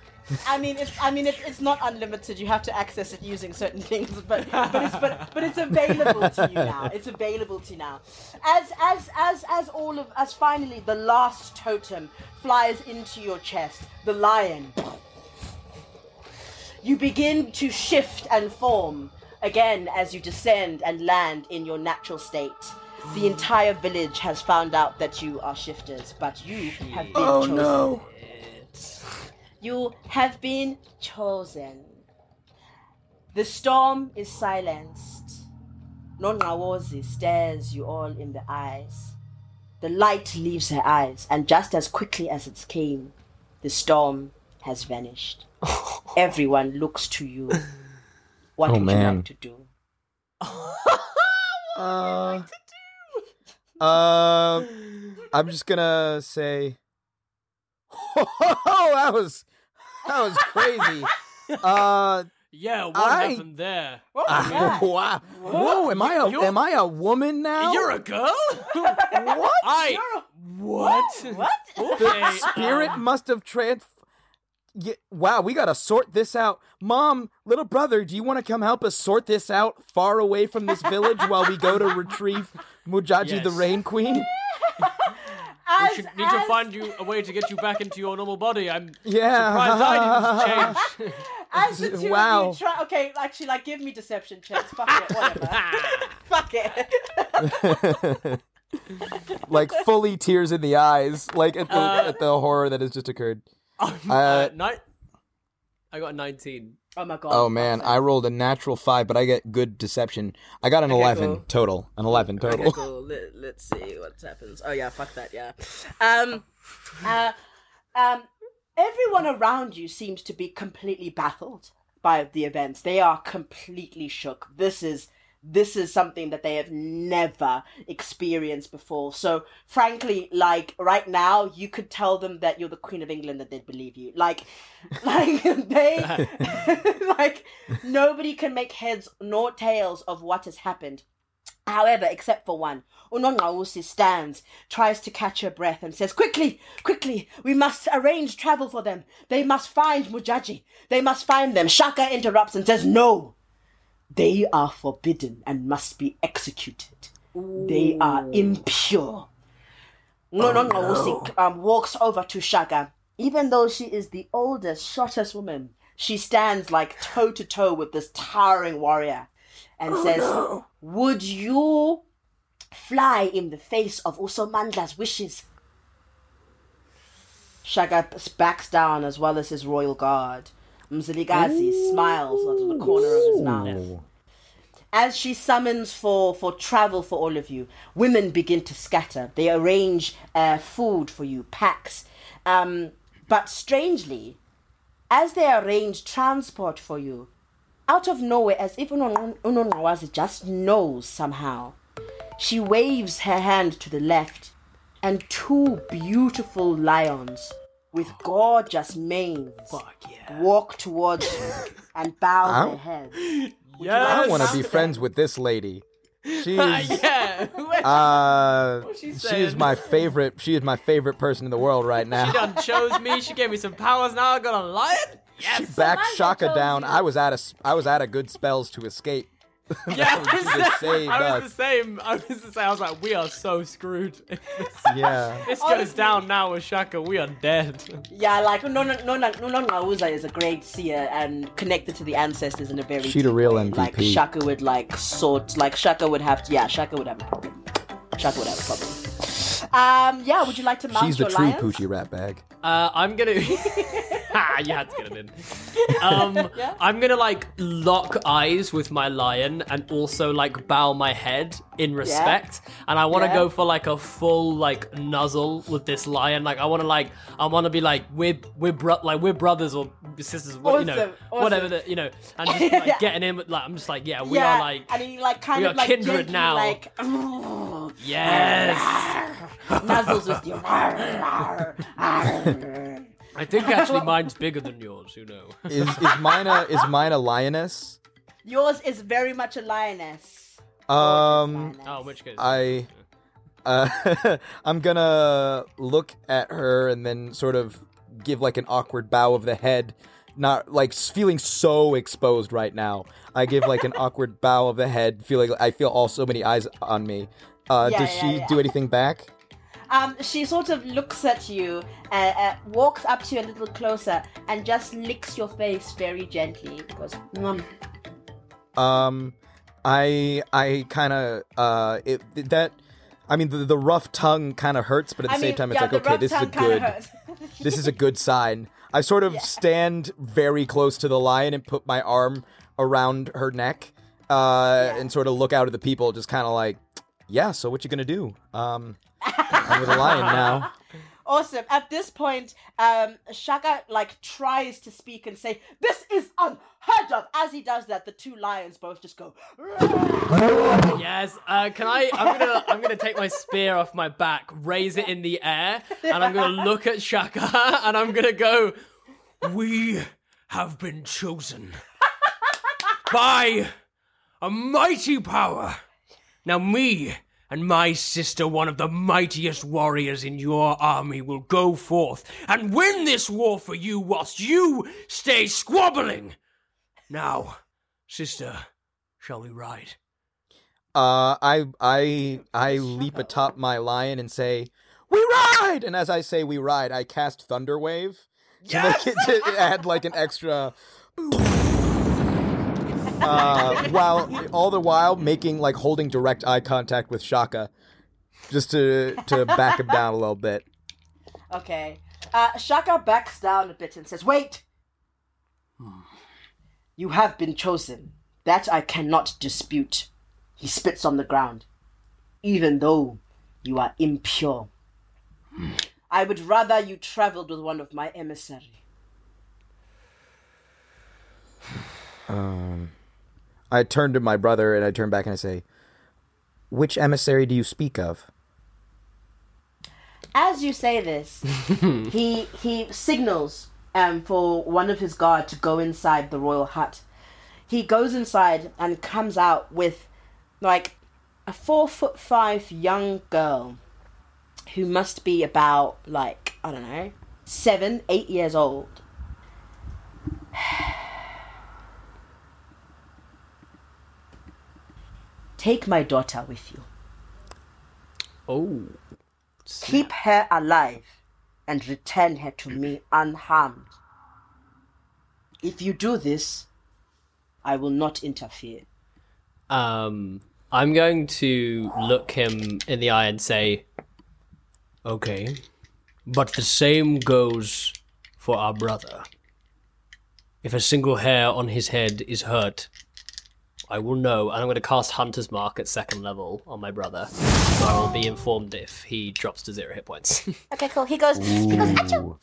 I mean, it's I mean, it's, it's not unlimited. You have to access it using certain things, but but it's but, but it's available to you now. It's available to you now. As as as as all of as finally the last totem flies into your chest, the lion. You begin to shift and form again as you descend and land in your natural state. The entire village has found out that you are shifters, but you have been oh chosen. no! You have been chosen. The storm is silenced. Nongqawuse stares you all in the eyes. The light leaves her eyes, and just as quickly as it came, the storm has vanished. Everyone looks to you. What Oh, would you man. like to do? Uh, uh, I'm just gonna say, oh, that was that was crazy. Uh, Yeah, what I- happened there? uh, wow, whoa, am I a You're- am I a woman now? You're a girl? what? I. What? What? Okay, Spirit um, must have trans. Yeah, wow, we gotta sort this out. Mom, little brother, do you want to come help us sort this out far away from this village while we go to retrieve Mujaji the Rain Queen? we should need to find you a way to get you back into your normal body. I'm Yeah. surprised I didn't change. As the two Wow. of you try, okay, actually, like, give me deception checks. Fuck it, whatever. Fuck it. like fully tears in the eyes, like at the, Uh, at the horror that has just occurred. Uh, Uh, ni- I got 19. Oh my god. Oh man, I rolled a natural five, but I get good deception. I got an Okay, eleven cool. total. An eleven total. Okay, cool. Let, let's see what happens. Oh yeah, fuck that. Yeah. Um, uh, um, everyone around you seems to be completely baffled by the events. They are completely shook. This is this is something that they have never experienced before. So, frankly, like right now, you could tell them that you're the Queen of England, that they'd believe you. Like, like they, like nobody can make heads nor tails of what has happened. However, except for one, Unongqawuse stands, tries to catch her breath, and says, Quickly, quickly, we must arrange travel for them. They must find Mujaji. They must find them. Shaka interrupts and says, No, they are forbidden and must be executed. They are impure. Unongqawuse um, walks over to Shaka. Even though she is the oldest, shortest woman, she stands like toe to toe with this towering warrior and says, Would you fly in the face of Usomandla's wishes? Shaka backs down as well as his royal guard. Mzilikazi smiles out of the corner of his mouth. As she summons for, for travel for all of you, women begin to scatter. They arrange uh, food for you, packs. Um, but strangely, as they arrange transport for you, out of nowhere, as if Unongqawuse just knows somehow, she waves her hand to the left, and two beautiful lions with gorgeous manes walk towards you and bow Ow. their heads. I don't want to be friends with this lady. She's yeah. uh, she she is my favorite. She is my favorite person in the world right now. she done chose me. She gave me some powers. Now I got a lion. She Yes. backed Shaka down. you. I was out of I was out of good spells to escape. Yeah, She just saved I was the same. I was the same. I was like, we are so screwed. Yeah. this goes Honestly. down now with Shaka, we are dead. Yeah, like no, no, no, no, no, no, Nauza is a great seer and connected to the ancestors in a very. She the deep real way. Like MVP. Shaka would like sort, like Shaka would have to. Yeah, Shaka would have a problem. Shaka would have a problem. Um, yeah, would you like to mount She's the true lions? Poochie rat bag. Uh, I'm gonna. You had to get it in. Um, I'm gonna like lock eyes with my lion and also like bow my head in respect. And I want to Yeah. go for like a full like nuzzle with this lion. Like I want to like I want to be like we're we're bro- like we're brothers or sisters. What, you know, Awesome, awesome. whatever the you know. And just like Yeah. getting in with like I'm just like yeah we yeah, are like and he like kind we of are like kindred gently, now. like yes. nuzzles with you. I think actually mine's bigger than yours. You know. Is is mine a is mine a lioness? Yours is very much a lioness. Um, Lioness. Oh, which case. I uh, I'm gonna look at her and then sort of give like an awkward bow of the head, not like feeling so exposed right now. I give like an awkward bow of the head, feeling like I feel all so many eyes on me. Uh, Yeah, does yeah, she yeah. do anything back? Um, she sort of looks at you, uh, uh, walks up to you a little closer, and just licks your face very gently. Goes. Um, I I kind of uh it that. I mean, the, the rough tongue kind of hurts, but at the I same mean, time, it's yeah, like, the okay, rough this is a tongue kinda good, hurts. this is a good sign. I sort of stand very close to the lion and put my arm around her neck, uh, and sort of look out at the people, just kind of like, yeah. So what you gonna do? Um, I'm with the lion now. Awesome. At this point, um, Shaka like tries to speak and say, "This is unheard of." As he does that, the two lions both just go. Yes. Uh, can I? I'm gonna. I'm gonna take my spear off my back, raise it in the air, and I'm gonna look at Shaka, and I'm gonna go. We have been chosen by a mighty power. Now, me and my sister, one of the mightiest warriors in your army, will go forth and win this war for you, whilst you stay squabbling. Now, sister, shall we ride? Uh, I I I leap atop my lion and say, "We ride!" And as I say, "We ride," I cast Thunderwave to make it to add like an extra. uh, while all the while making like holding direct eye contact with Shaka, just to to back him down a little bit. Okay. Uh, Shaka backs down a bit and says, "Wait. You have been chosen. That I cannot dispute." He spits on the ground. Even though you are impure, I would rather you traveled with one of my emissary. Um, I turn to my brother and I turn back and I say, "Which emissary do you speak of?" As you say this, he he signals um, for one of his guard to go inside the royal hut. He goes inside and comes out with like a four foot five young girl who must be about like I don't know seven eight years old. Take my daughter with you. Oh. Keep her alive and return her to me unharmed. If you do this, I will not interfere. Um, I'm going to look him in the eye and say, "Okay, but the same goes for our brother. If a single hair on his head is hurt, I will know, and I'm going to cast Hunter's Mark at second level on my brother. So I will be informed if he drops to zero hit points. Okay, cool. He goes. He goes. Achoo!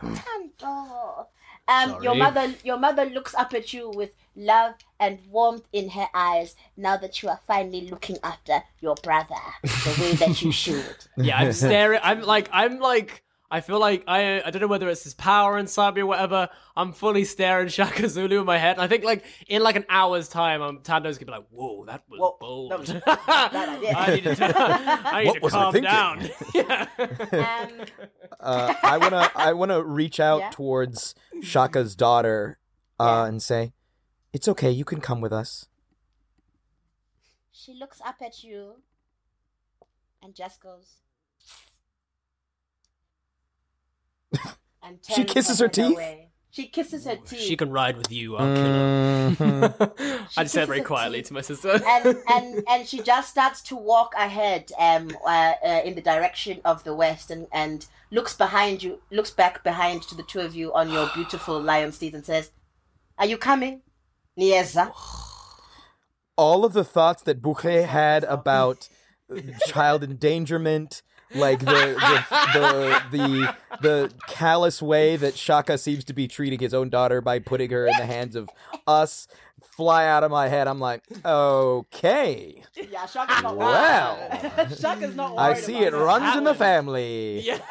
Tanto. Um, your mother, your mother looks up at you with love and warmth in her eyes. Now that you are finally looking after your brother the way that you should. yeah, I'm staring. I'm like, I'm like, I feel like I, I don't know whether it's his power inside me or whatever. I'm fully staring Shaka Zulu in my head. And I think like in like an hour's time, I'm Tando's gonna be like, "Whoa, that was Whoa, bold." that was a bad. I need to, I need What to was I calm thinking? down. yeah. Um, uh, I wanna I wanna reach out Yeah. towards Shaka's daughter uh, Yeah. and say, "It's okay. You can come with us." she looks up at you and just goes. And She kisses her her teeth? away. She kisses her teeth. She can ride with you. I'll kill her. Mhm. I just said very quietly teeth. to my sister. and and and she just starts to walk ahead um uh, uh, in the direction of the west and and looks behind you looks back behind to the two of you on your beautiful lion steed and says are you coming Nieza? All of the thoughts that Boucher had about child endangerment, like the the, the the the callous way that Shaka seems to be treating his own daughter by putting her in the hands of us, fly out of my head. I'm like, okay, yeah Shaka's not Well. worried. Shaka's not I see about it this runs in the family. yeah.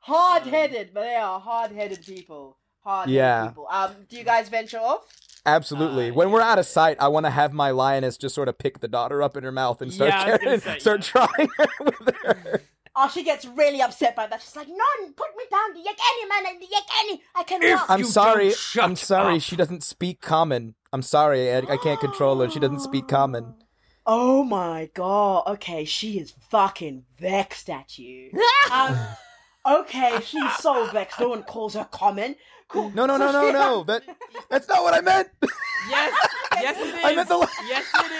hard-headed but they are hard-headed people hard-headed Yeah. people um do you guys venture off Absolutely. when we're out of sight, I want to have my lioness just sort of pick the daughter up in her mouth and start Yeah, I gonna carrying- say, start trying her with her. Oh, she gets really upset by that. She's like, "No, put me down, the Yakani man, the Yakani. I cannot." I'm You sorry. don't shut I'm sorry. up. She doesn't speak common. I'm sorry. I, I can't control her. She doesn't speak common. Oh my god. Okay, she is fucking vexed at you. um, okay, she's so vexed. No one calls her common. Cool. No, no, no, no, no. That that's not what I meant. Yes, yes it is. I meant the li- yes it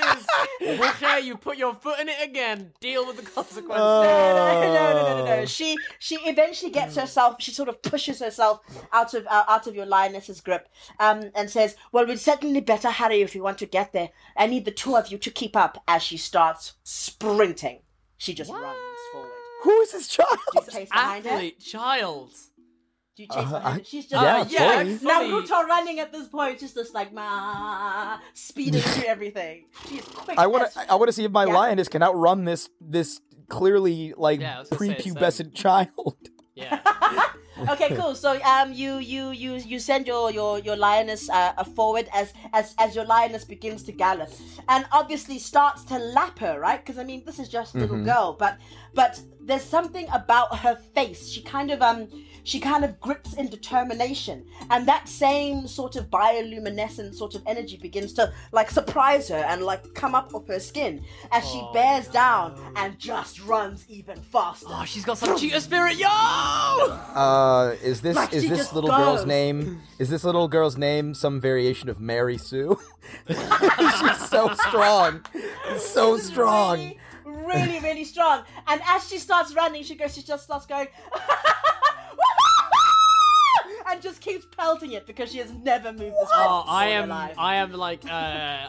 is. Okay, you put your foot in it again. Deal with the consequences. No, no, no, no, no, Oh. no. She she eventually gets herself. She sort of pushes herself out of uh, out of your lioness's grip, um, and says, "Well, we'd certainly better hurry if we want to get there. I need the two of you to keep up." As she starts sprinting, she just runs forward. Who is this child? Do you chase behind her? Athlete, child. Do you chase Uh, behind I- She's just yeah, Uh, yeah, fully. fully. Naruto running at this point, just this like ma speeding through everything. She's quick. I want to. I want to see if my Yeah. lioness can outrun this this clearly like Yeah, I say, prepubescent child. Yeah. okay, cool. So um, you you you you send your your your lioness uh, uh, forward as as as your lioness begins to gallop, and obviously starts to lap her, right? Because I mean, this is just a little girl, but but there's something about her face. She kind of um she kind of grips in determination, and that same sort of bioluminescent sort of energy begins to like surprise her and like come up off her skin as she bears down and just runs even faster. Oh, she's got some cheetah spirit, yo! Uh, is this Like, is this just little girl's name? Is this little girl's name some variation of Mary Sue? She's so strong, so strong. Really, really, really strong. And as she starts running, she goes, she just starts going, and just keeps pelting it because she has never moved this Oh, fast I in her am. life. I am like. Uh,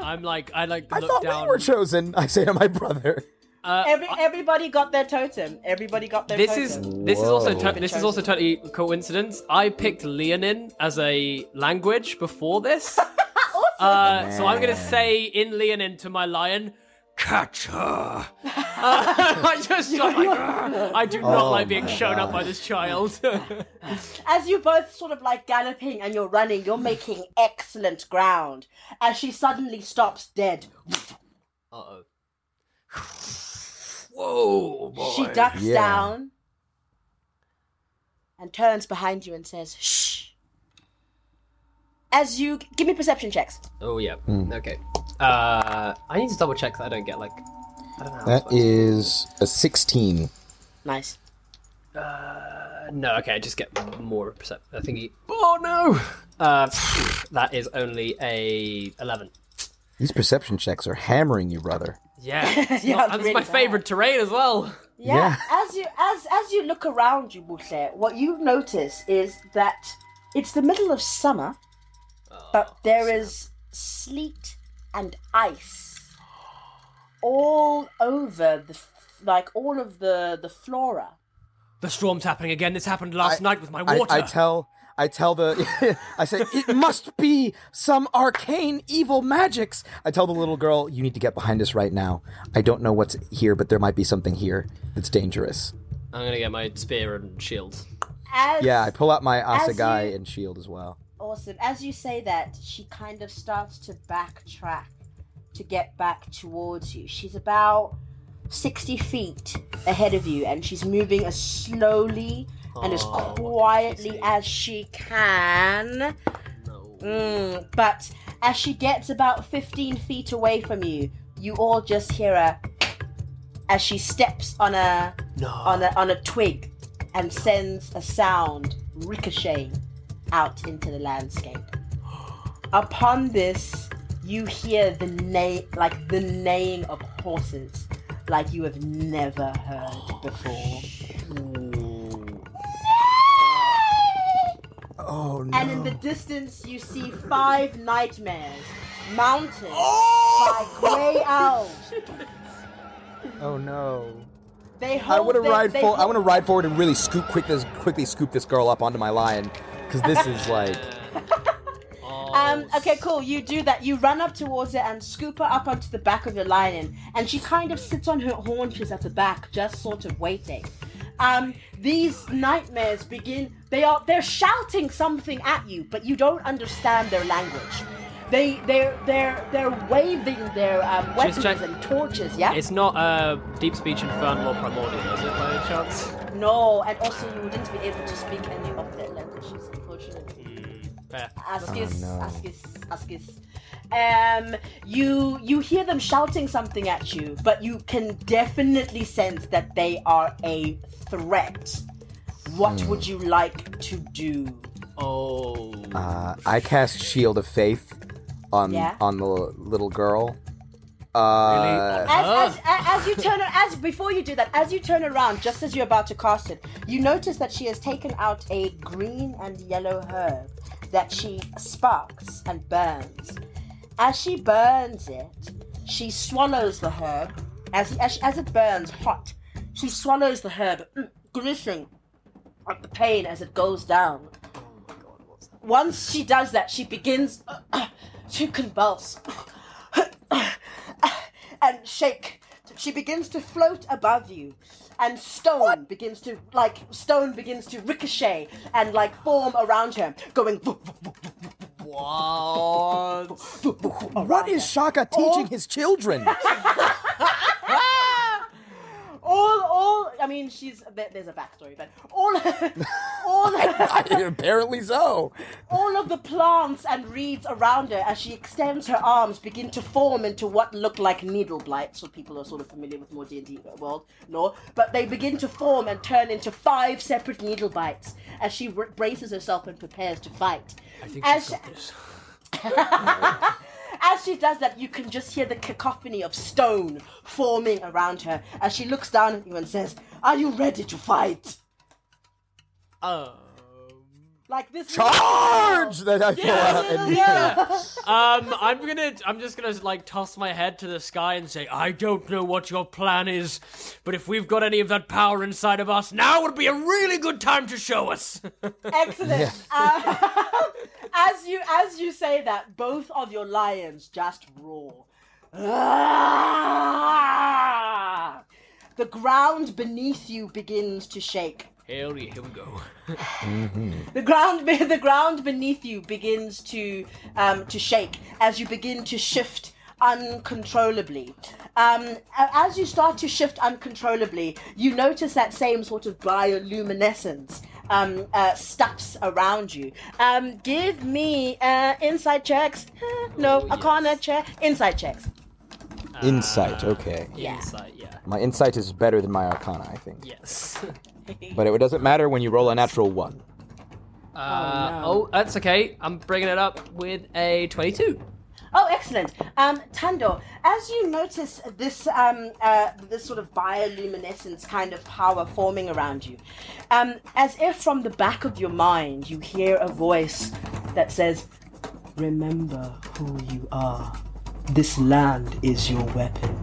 I'm like. I like I look thought down. we were chosen. I say to my brother. Every, everybody got their totem. Everybody got their This totem. is this is also to- this is also totally coincidence. I picked Leonin as a language before this, uh, so I'm gonna say in Leonin to my lion, "Catch her." Uh, I just I'm like, "Ugh." I do not Oh like being my shown up by this child. As you both sort of like galloping and you're running, you're making excellent ground. As she suddenly stops dead, Uh-oh. Whoa, boy. she ducks Yeah. down and turns behind you and says, "Shh." As you give me perception checks. Oh yeah. Hmm. Okay. Uh, I need to double check that I don't get like. I don't know. How That this works. is a sixteen. Nice. Uh, no, okay, I just get more percep. I think he. Oh no! Uh, that is only a eleven. These perception checks are hammering you, brother. Yeah, it's, Yeah, not- it's really my bad. favorite terrain as well. Yeah. Yeah. As you as as you look around you, Butle, what you notice is that it's the middle of summer, but there is sleet and ice all over the like all of the the flora. The storm's happening again. This happened last I- night with my water. I tell I tell the I say it must be some arcane evil magics. I tell the little girl, you need to get behind us right now. I don't know what's here, but there might be something here that's dangerous. I'm gonna get my spear and shield. As Yeah, I pull out my As assegai you- and shield as well. Awesome. As you say that, she kind of starts to backtrack to get back towards you. She's about 60 feet ahead of you, and she's moving as slowly and as Oh, quietly as she can. No. Mm, but as she gets about 15 feet away from you, you all just hear her as she steps on a on a on a twig and sends a sound ricocheting out into the landscape. Upon this, you hear the neigh like the neighing of horses like you have never heard oh, before. Oh no. And in the distance, you see five nightmares mounted oh! by grey owls. Oh no. They hold I want to ride they for- I want to ride forward and really scoop quick this quickly scoop this girl up onto my lion cuz this is like Um, okay, cool. You do that. You run up towards it and scoop her up onto the back of your lion, and she kind of sits on her haunches at the back, just sort of waiting. Um, these nightmares begin. They are they're shouting something at you, but you don't understand their language. they they're they're they're waving their um, weapons check- and torches. Yeah. It's not uh, deep speech infernal or primordial, is it by any chance? No, and also you wouldn't be able to speak any of their languages. Fair. Askis, no. Askis, Askis. Um, you you hear them shouting something at you, but you can definitely sense that they are a threat. What would you like to do? Oh. Uh, I cast Shield of Faith on Yeah. on the little girl. Uh, As, as, as you turn as before you do that, as you turn around, just as you're about to cast it, you notice that she has taken out a green and yellow herb that she sparks and burns. As she burns it, she swallows the herb. As as, as it burns hot, she swallows the herb, mm, grimacing at the pain as it goes down. Once she does that, she begins to convulse and shake. She begins to float above you, and stone begins to like stone begins to ricochet and like form around her, going. What? what is Shaka teaching his children? All, all. I mean, she's a bit. There's a backstory, but all, all, Apparently so. all of the plants and reeds around her, as she extends her arms, begin to form into what look like needle blights. So people are sort of familiar with more D and D world, no, but they begin to form and turn into five separate needle bites as she r- braces herself and prepares to fight. I think As- she's got this. As she does that, you can just hear the cacophony of stone forming around her as she looks down at you and says, "Are you ready to fight?" Um, Like this. Charge! That I pull out and Yeah. um, I'm gonna, I'm just gonna like toss my head to the sky and say, I don't know what your plan is, but if we've got any of that power inside of us, now would be a really good time to show us. Excellent. Uh, as you as you say that, both of your lions just roar. Ah! The ground beneath you begins to shake. Hell yeah, here we go. The ground, the ground beneath you begins to um, to shake as you begin to shift uncontrollably. Um, as you start to shift uncontrollably, you notice that same sort of bioluminescence um, uh, stuffs around you. Um, give me uh, insight checks. No, Arcana check. Insight checks. Insight, okay. Yeah. Insight, yeah. My insight is better than my arcana, I think. Yes. But it doesn't matter when you roll a natural one. Uh, oh, that's okay. I'm bringing it up with a 22. Oh, excellent. Um, Tando, as you notice this um, uh, this sort of bioluminescence kind of power forming around you, um, as if from the back of your mind you hear a voice that says, "Remember who you are. This land is your weapon.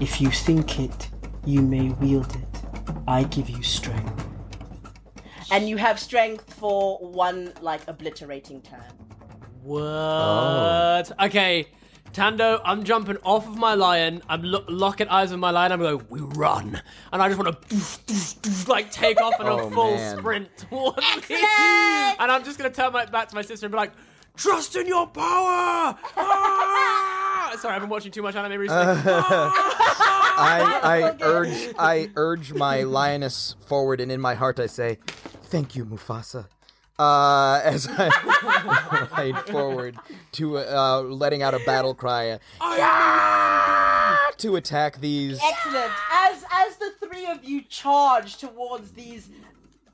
If you think it, you may wield it. I give you strength." And you have strength for one like obliterating turn. What? Okay, Tando, I'm jumping off of my lion. I'm lo- locking eyes with my lion. I'm going, we run. And I just want to like take off in a Oh, full man. sprint towards me. And I'm just going to turn my back to my sister and be like, trust in your power. Ah! Sorry, I've been watching too much anime recently. I, I urge I urge my lioness forward, and in my heart I say, "Thank you, Mufasa." Uh, as I ride forward to uh, letting out a battle cry, uh, "Yeah!" to attack these. Excellent. As as the three of you charge towards these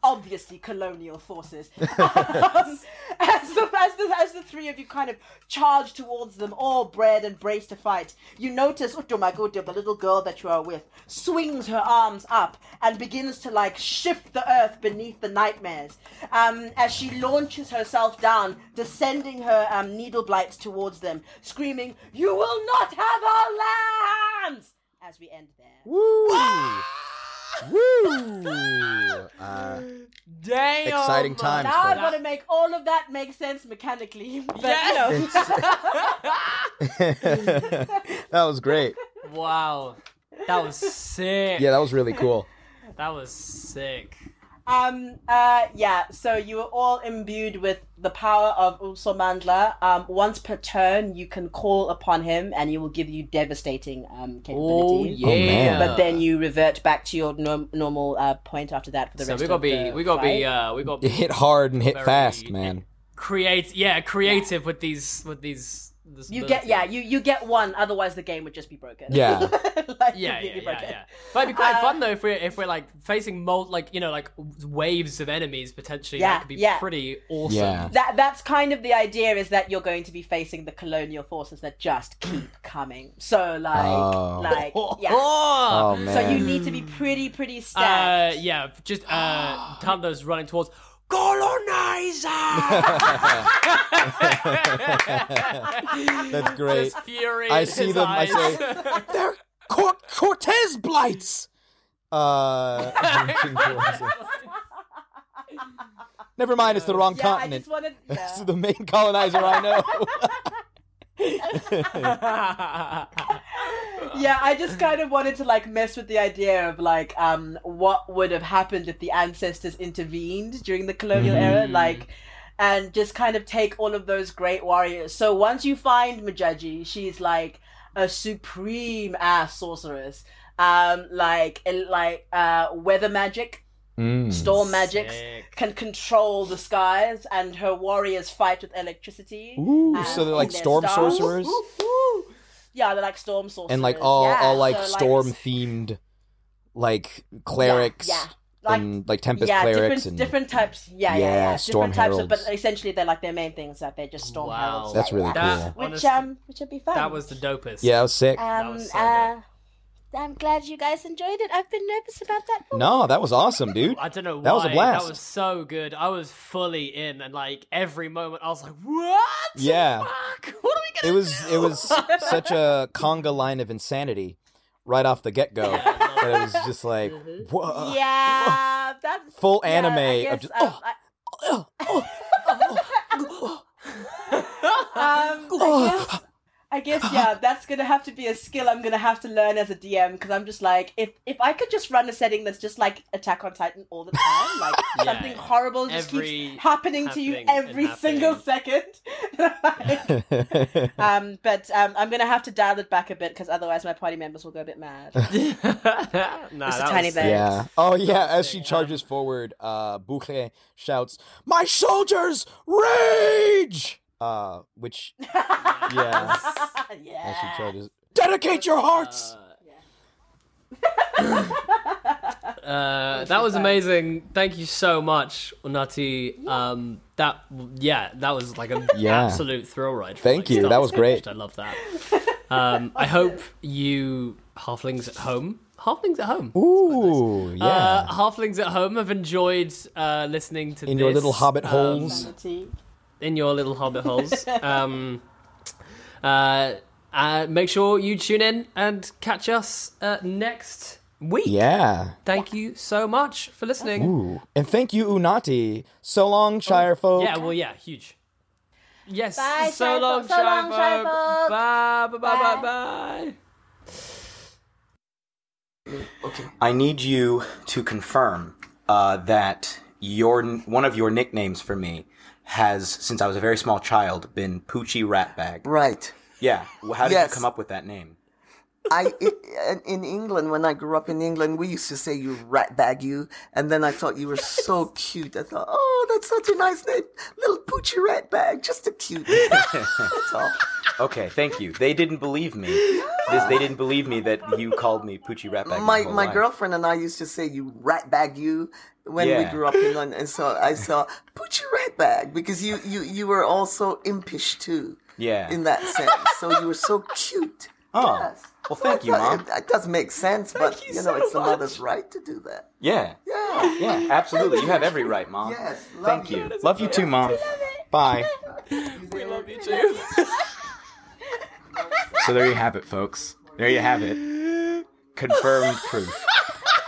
obviously colonial forces, um, as, the, as the as the three of you kind of charge towards them, all bred and braced to fight, you notice Utomagudo, the little girl that you are with, swings her arms up and begins to like shift the earth beneath the nightmares. Um, as she launches herself down, descending her um, needle blights towards them, screaming, "You will not have our lands!" As we end there. Woo! Woo! Uh, Damn. Exciting times. Now I've folks. got to make all of that make sense mechanically. But, Yeah. you that was great. Wow. That was sick. Yeah, that was really cool. That was sick. Um. Uh. Yeah. So you are all imbued with the power of Usomandla. Um. Once per turn, you can call upon him, and he will give you devastating um Oh capability. yeah. man. But then you revert back to your norm- normal uh, point after that for the so rest we gotta of be the we gotta fight. be uh we gotta be Hit hard and hit fast, man. create yeah creative with these with these. This You get yeah. You you get one. Otherwise, the game would just be broken. Yeah. like, Yeah, yeah, completely yeah, yeah. But it'd be quite Uh, fun though if we're if we're like facing mul like you know like waves of enemies potentially. Yeah, that could be yeah. pretty awesome. Yeah. That that's kind of the idea is that you're going to be facing the colonial forces that just keep coming. So like Oh. like yeah. Oh man. So you need to be pretty pretty Uh, stacked. yeah, just uh, Tundo's running towards colonizer. That's great. Fury. I see his them, I eyes. say, They're Cor- Cortez blights. Uh, marching towards it. Never mind, it's the wrong yeah, I continent. just wanted. This is the main colonizer I know. yeah, I just kind of wanted to like mess with the idea of like um what would have happened if the ancestors intervened during the colonial era, like and just kind of take all of those great warriors. So once you find Majaji, she's like a supreme ass sorceress. Um like like uh weather magic Mm. storm magics Sick. can control the skies and her warriors fight with electricity Ooh, so they're like storm stars. sorcerers yeah they're like storm sorcerers and like all yeah. all like So, storm themed like clerics yeah, Like, and like tempest yeah, clerics different and different types. Yeah, yeah, Yeah, yeah. storm different types of, but essentially they're like their main things that they're just storm Wow. heralds. That's yeah, really yeah. cool. Which honestly, um, which would be fun. that was the dopest. yeah, it was sick. um, was so uh, I'm glad you guys enjoyed it. I've been nervous about that. for no, that was awesome, dude. I don't know why. That was a blast. That was so good. I was fully in, and like every moment, I was like, "What? Yeah. Fuck? What are we gonna It was do?" it was such a conga line of insanity right off the get go. that it was just like whoa. Yeah, that's Full yeah, anime I of guess, just, um, oh. I- um, I guess, I guess yeah, that's gonna have to be a skill I'm gonna have to learn as a DM because I'm just like if if I could just run a setting that's just like Attack on Titan all the time, like Yeah. something horrible just Every keeps happening, to you every single second. um, but um, I'm gonna have to dial it back a bit because otherwise my party members will go a bit mad. nah, Just a tiny was bit. yeah. Oh yeah. As she charges forward, uh, Boucher shouts, "My soldiers, rage!" Uh, which yeah. As she yeah. charges, dedicate your hearts. Uh, that was amazing. Thank you so much, Unati. Um, that yeah, that was like an Yeah. absolute thrill ride. from, Thank like, you. start That to was finish. great. I love that. Um, I hope you halflings at home, halflings at home, Ooh, yeah. uh, halflings at home have enjoyed uh, listening to In your this, little hobbit um, holes. Sanity. In your little hobbit holes. um, uh, uh, make sure you tune in and catch us uh, next week. Yeah. Thank you so much for listening. Ooh. And thank you, Unati. So long, Shire folk. Yeah, well, yeah, huge. Yes. Bye, so long, folk. So long, Shire Shire folk. folk. Bye, bye, bye, bye, bye. I need you to confirm uh, that your one of your nicknames for me has, since I was a very small child, been Poochie Ratbag. Right. Yeah. Well, How did Yes. you come up with that name? I i- in England when I grew up in England, we used to say you rat bag you, and then I thought you were so cute. I thought, oh, that's such a nice name, little poochie rat bag, just a cute. name. that's all. Okay, thank you. They didn't believe me. This, they didn't believe me that you called me Poochie Ratbag. My whole my life. girlfriend and I used to say you rat bag you when we grew up in London, and so I saw poochie right bag because you you you were also impish too. Yeah. In that sense, so you were so cute. Oh, Yes. well, thank you, mom. It, it does make sense, but you you, know, so it's the mother's right to do that. Yeah. Yeah. Yeah, absolutely. You have every right, mom. Yes. Love Thank you. Love you too, mom. Bye. We love you too. So there you have it, folks. There you have it. Confirmed proof.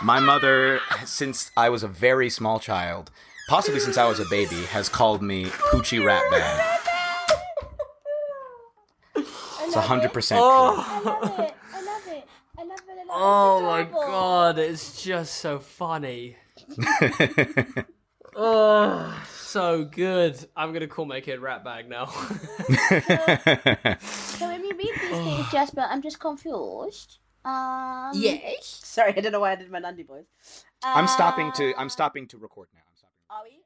My mother, since I was a very small child, possibly since I was a baby, has called me Poochie Ratbag. It's hundred percent oh. true. I love it. I love it. I love it a lot. Oh my god, it's just so funny. Oh, so good. I'm gonna call my kid Ratbag now. So when you read these things, Jasper, I'm just confused. Um, Yes. Sorry, I don't know why I did my Nandi voice. I'm stopping to Uh, I'm stopping to record now. I'm stopping. Are we?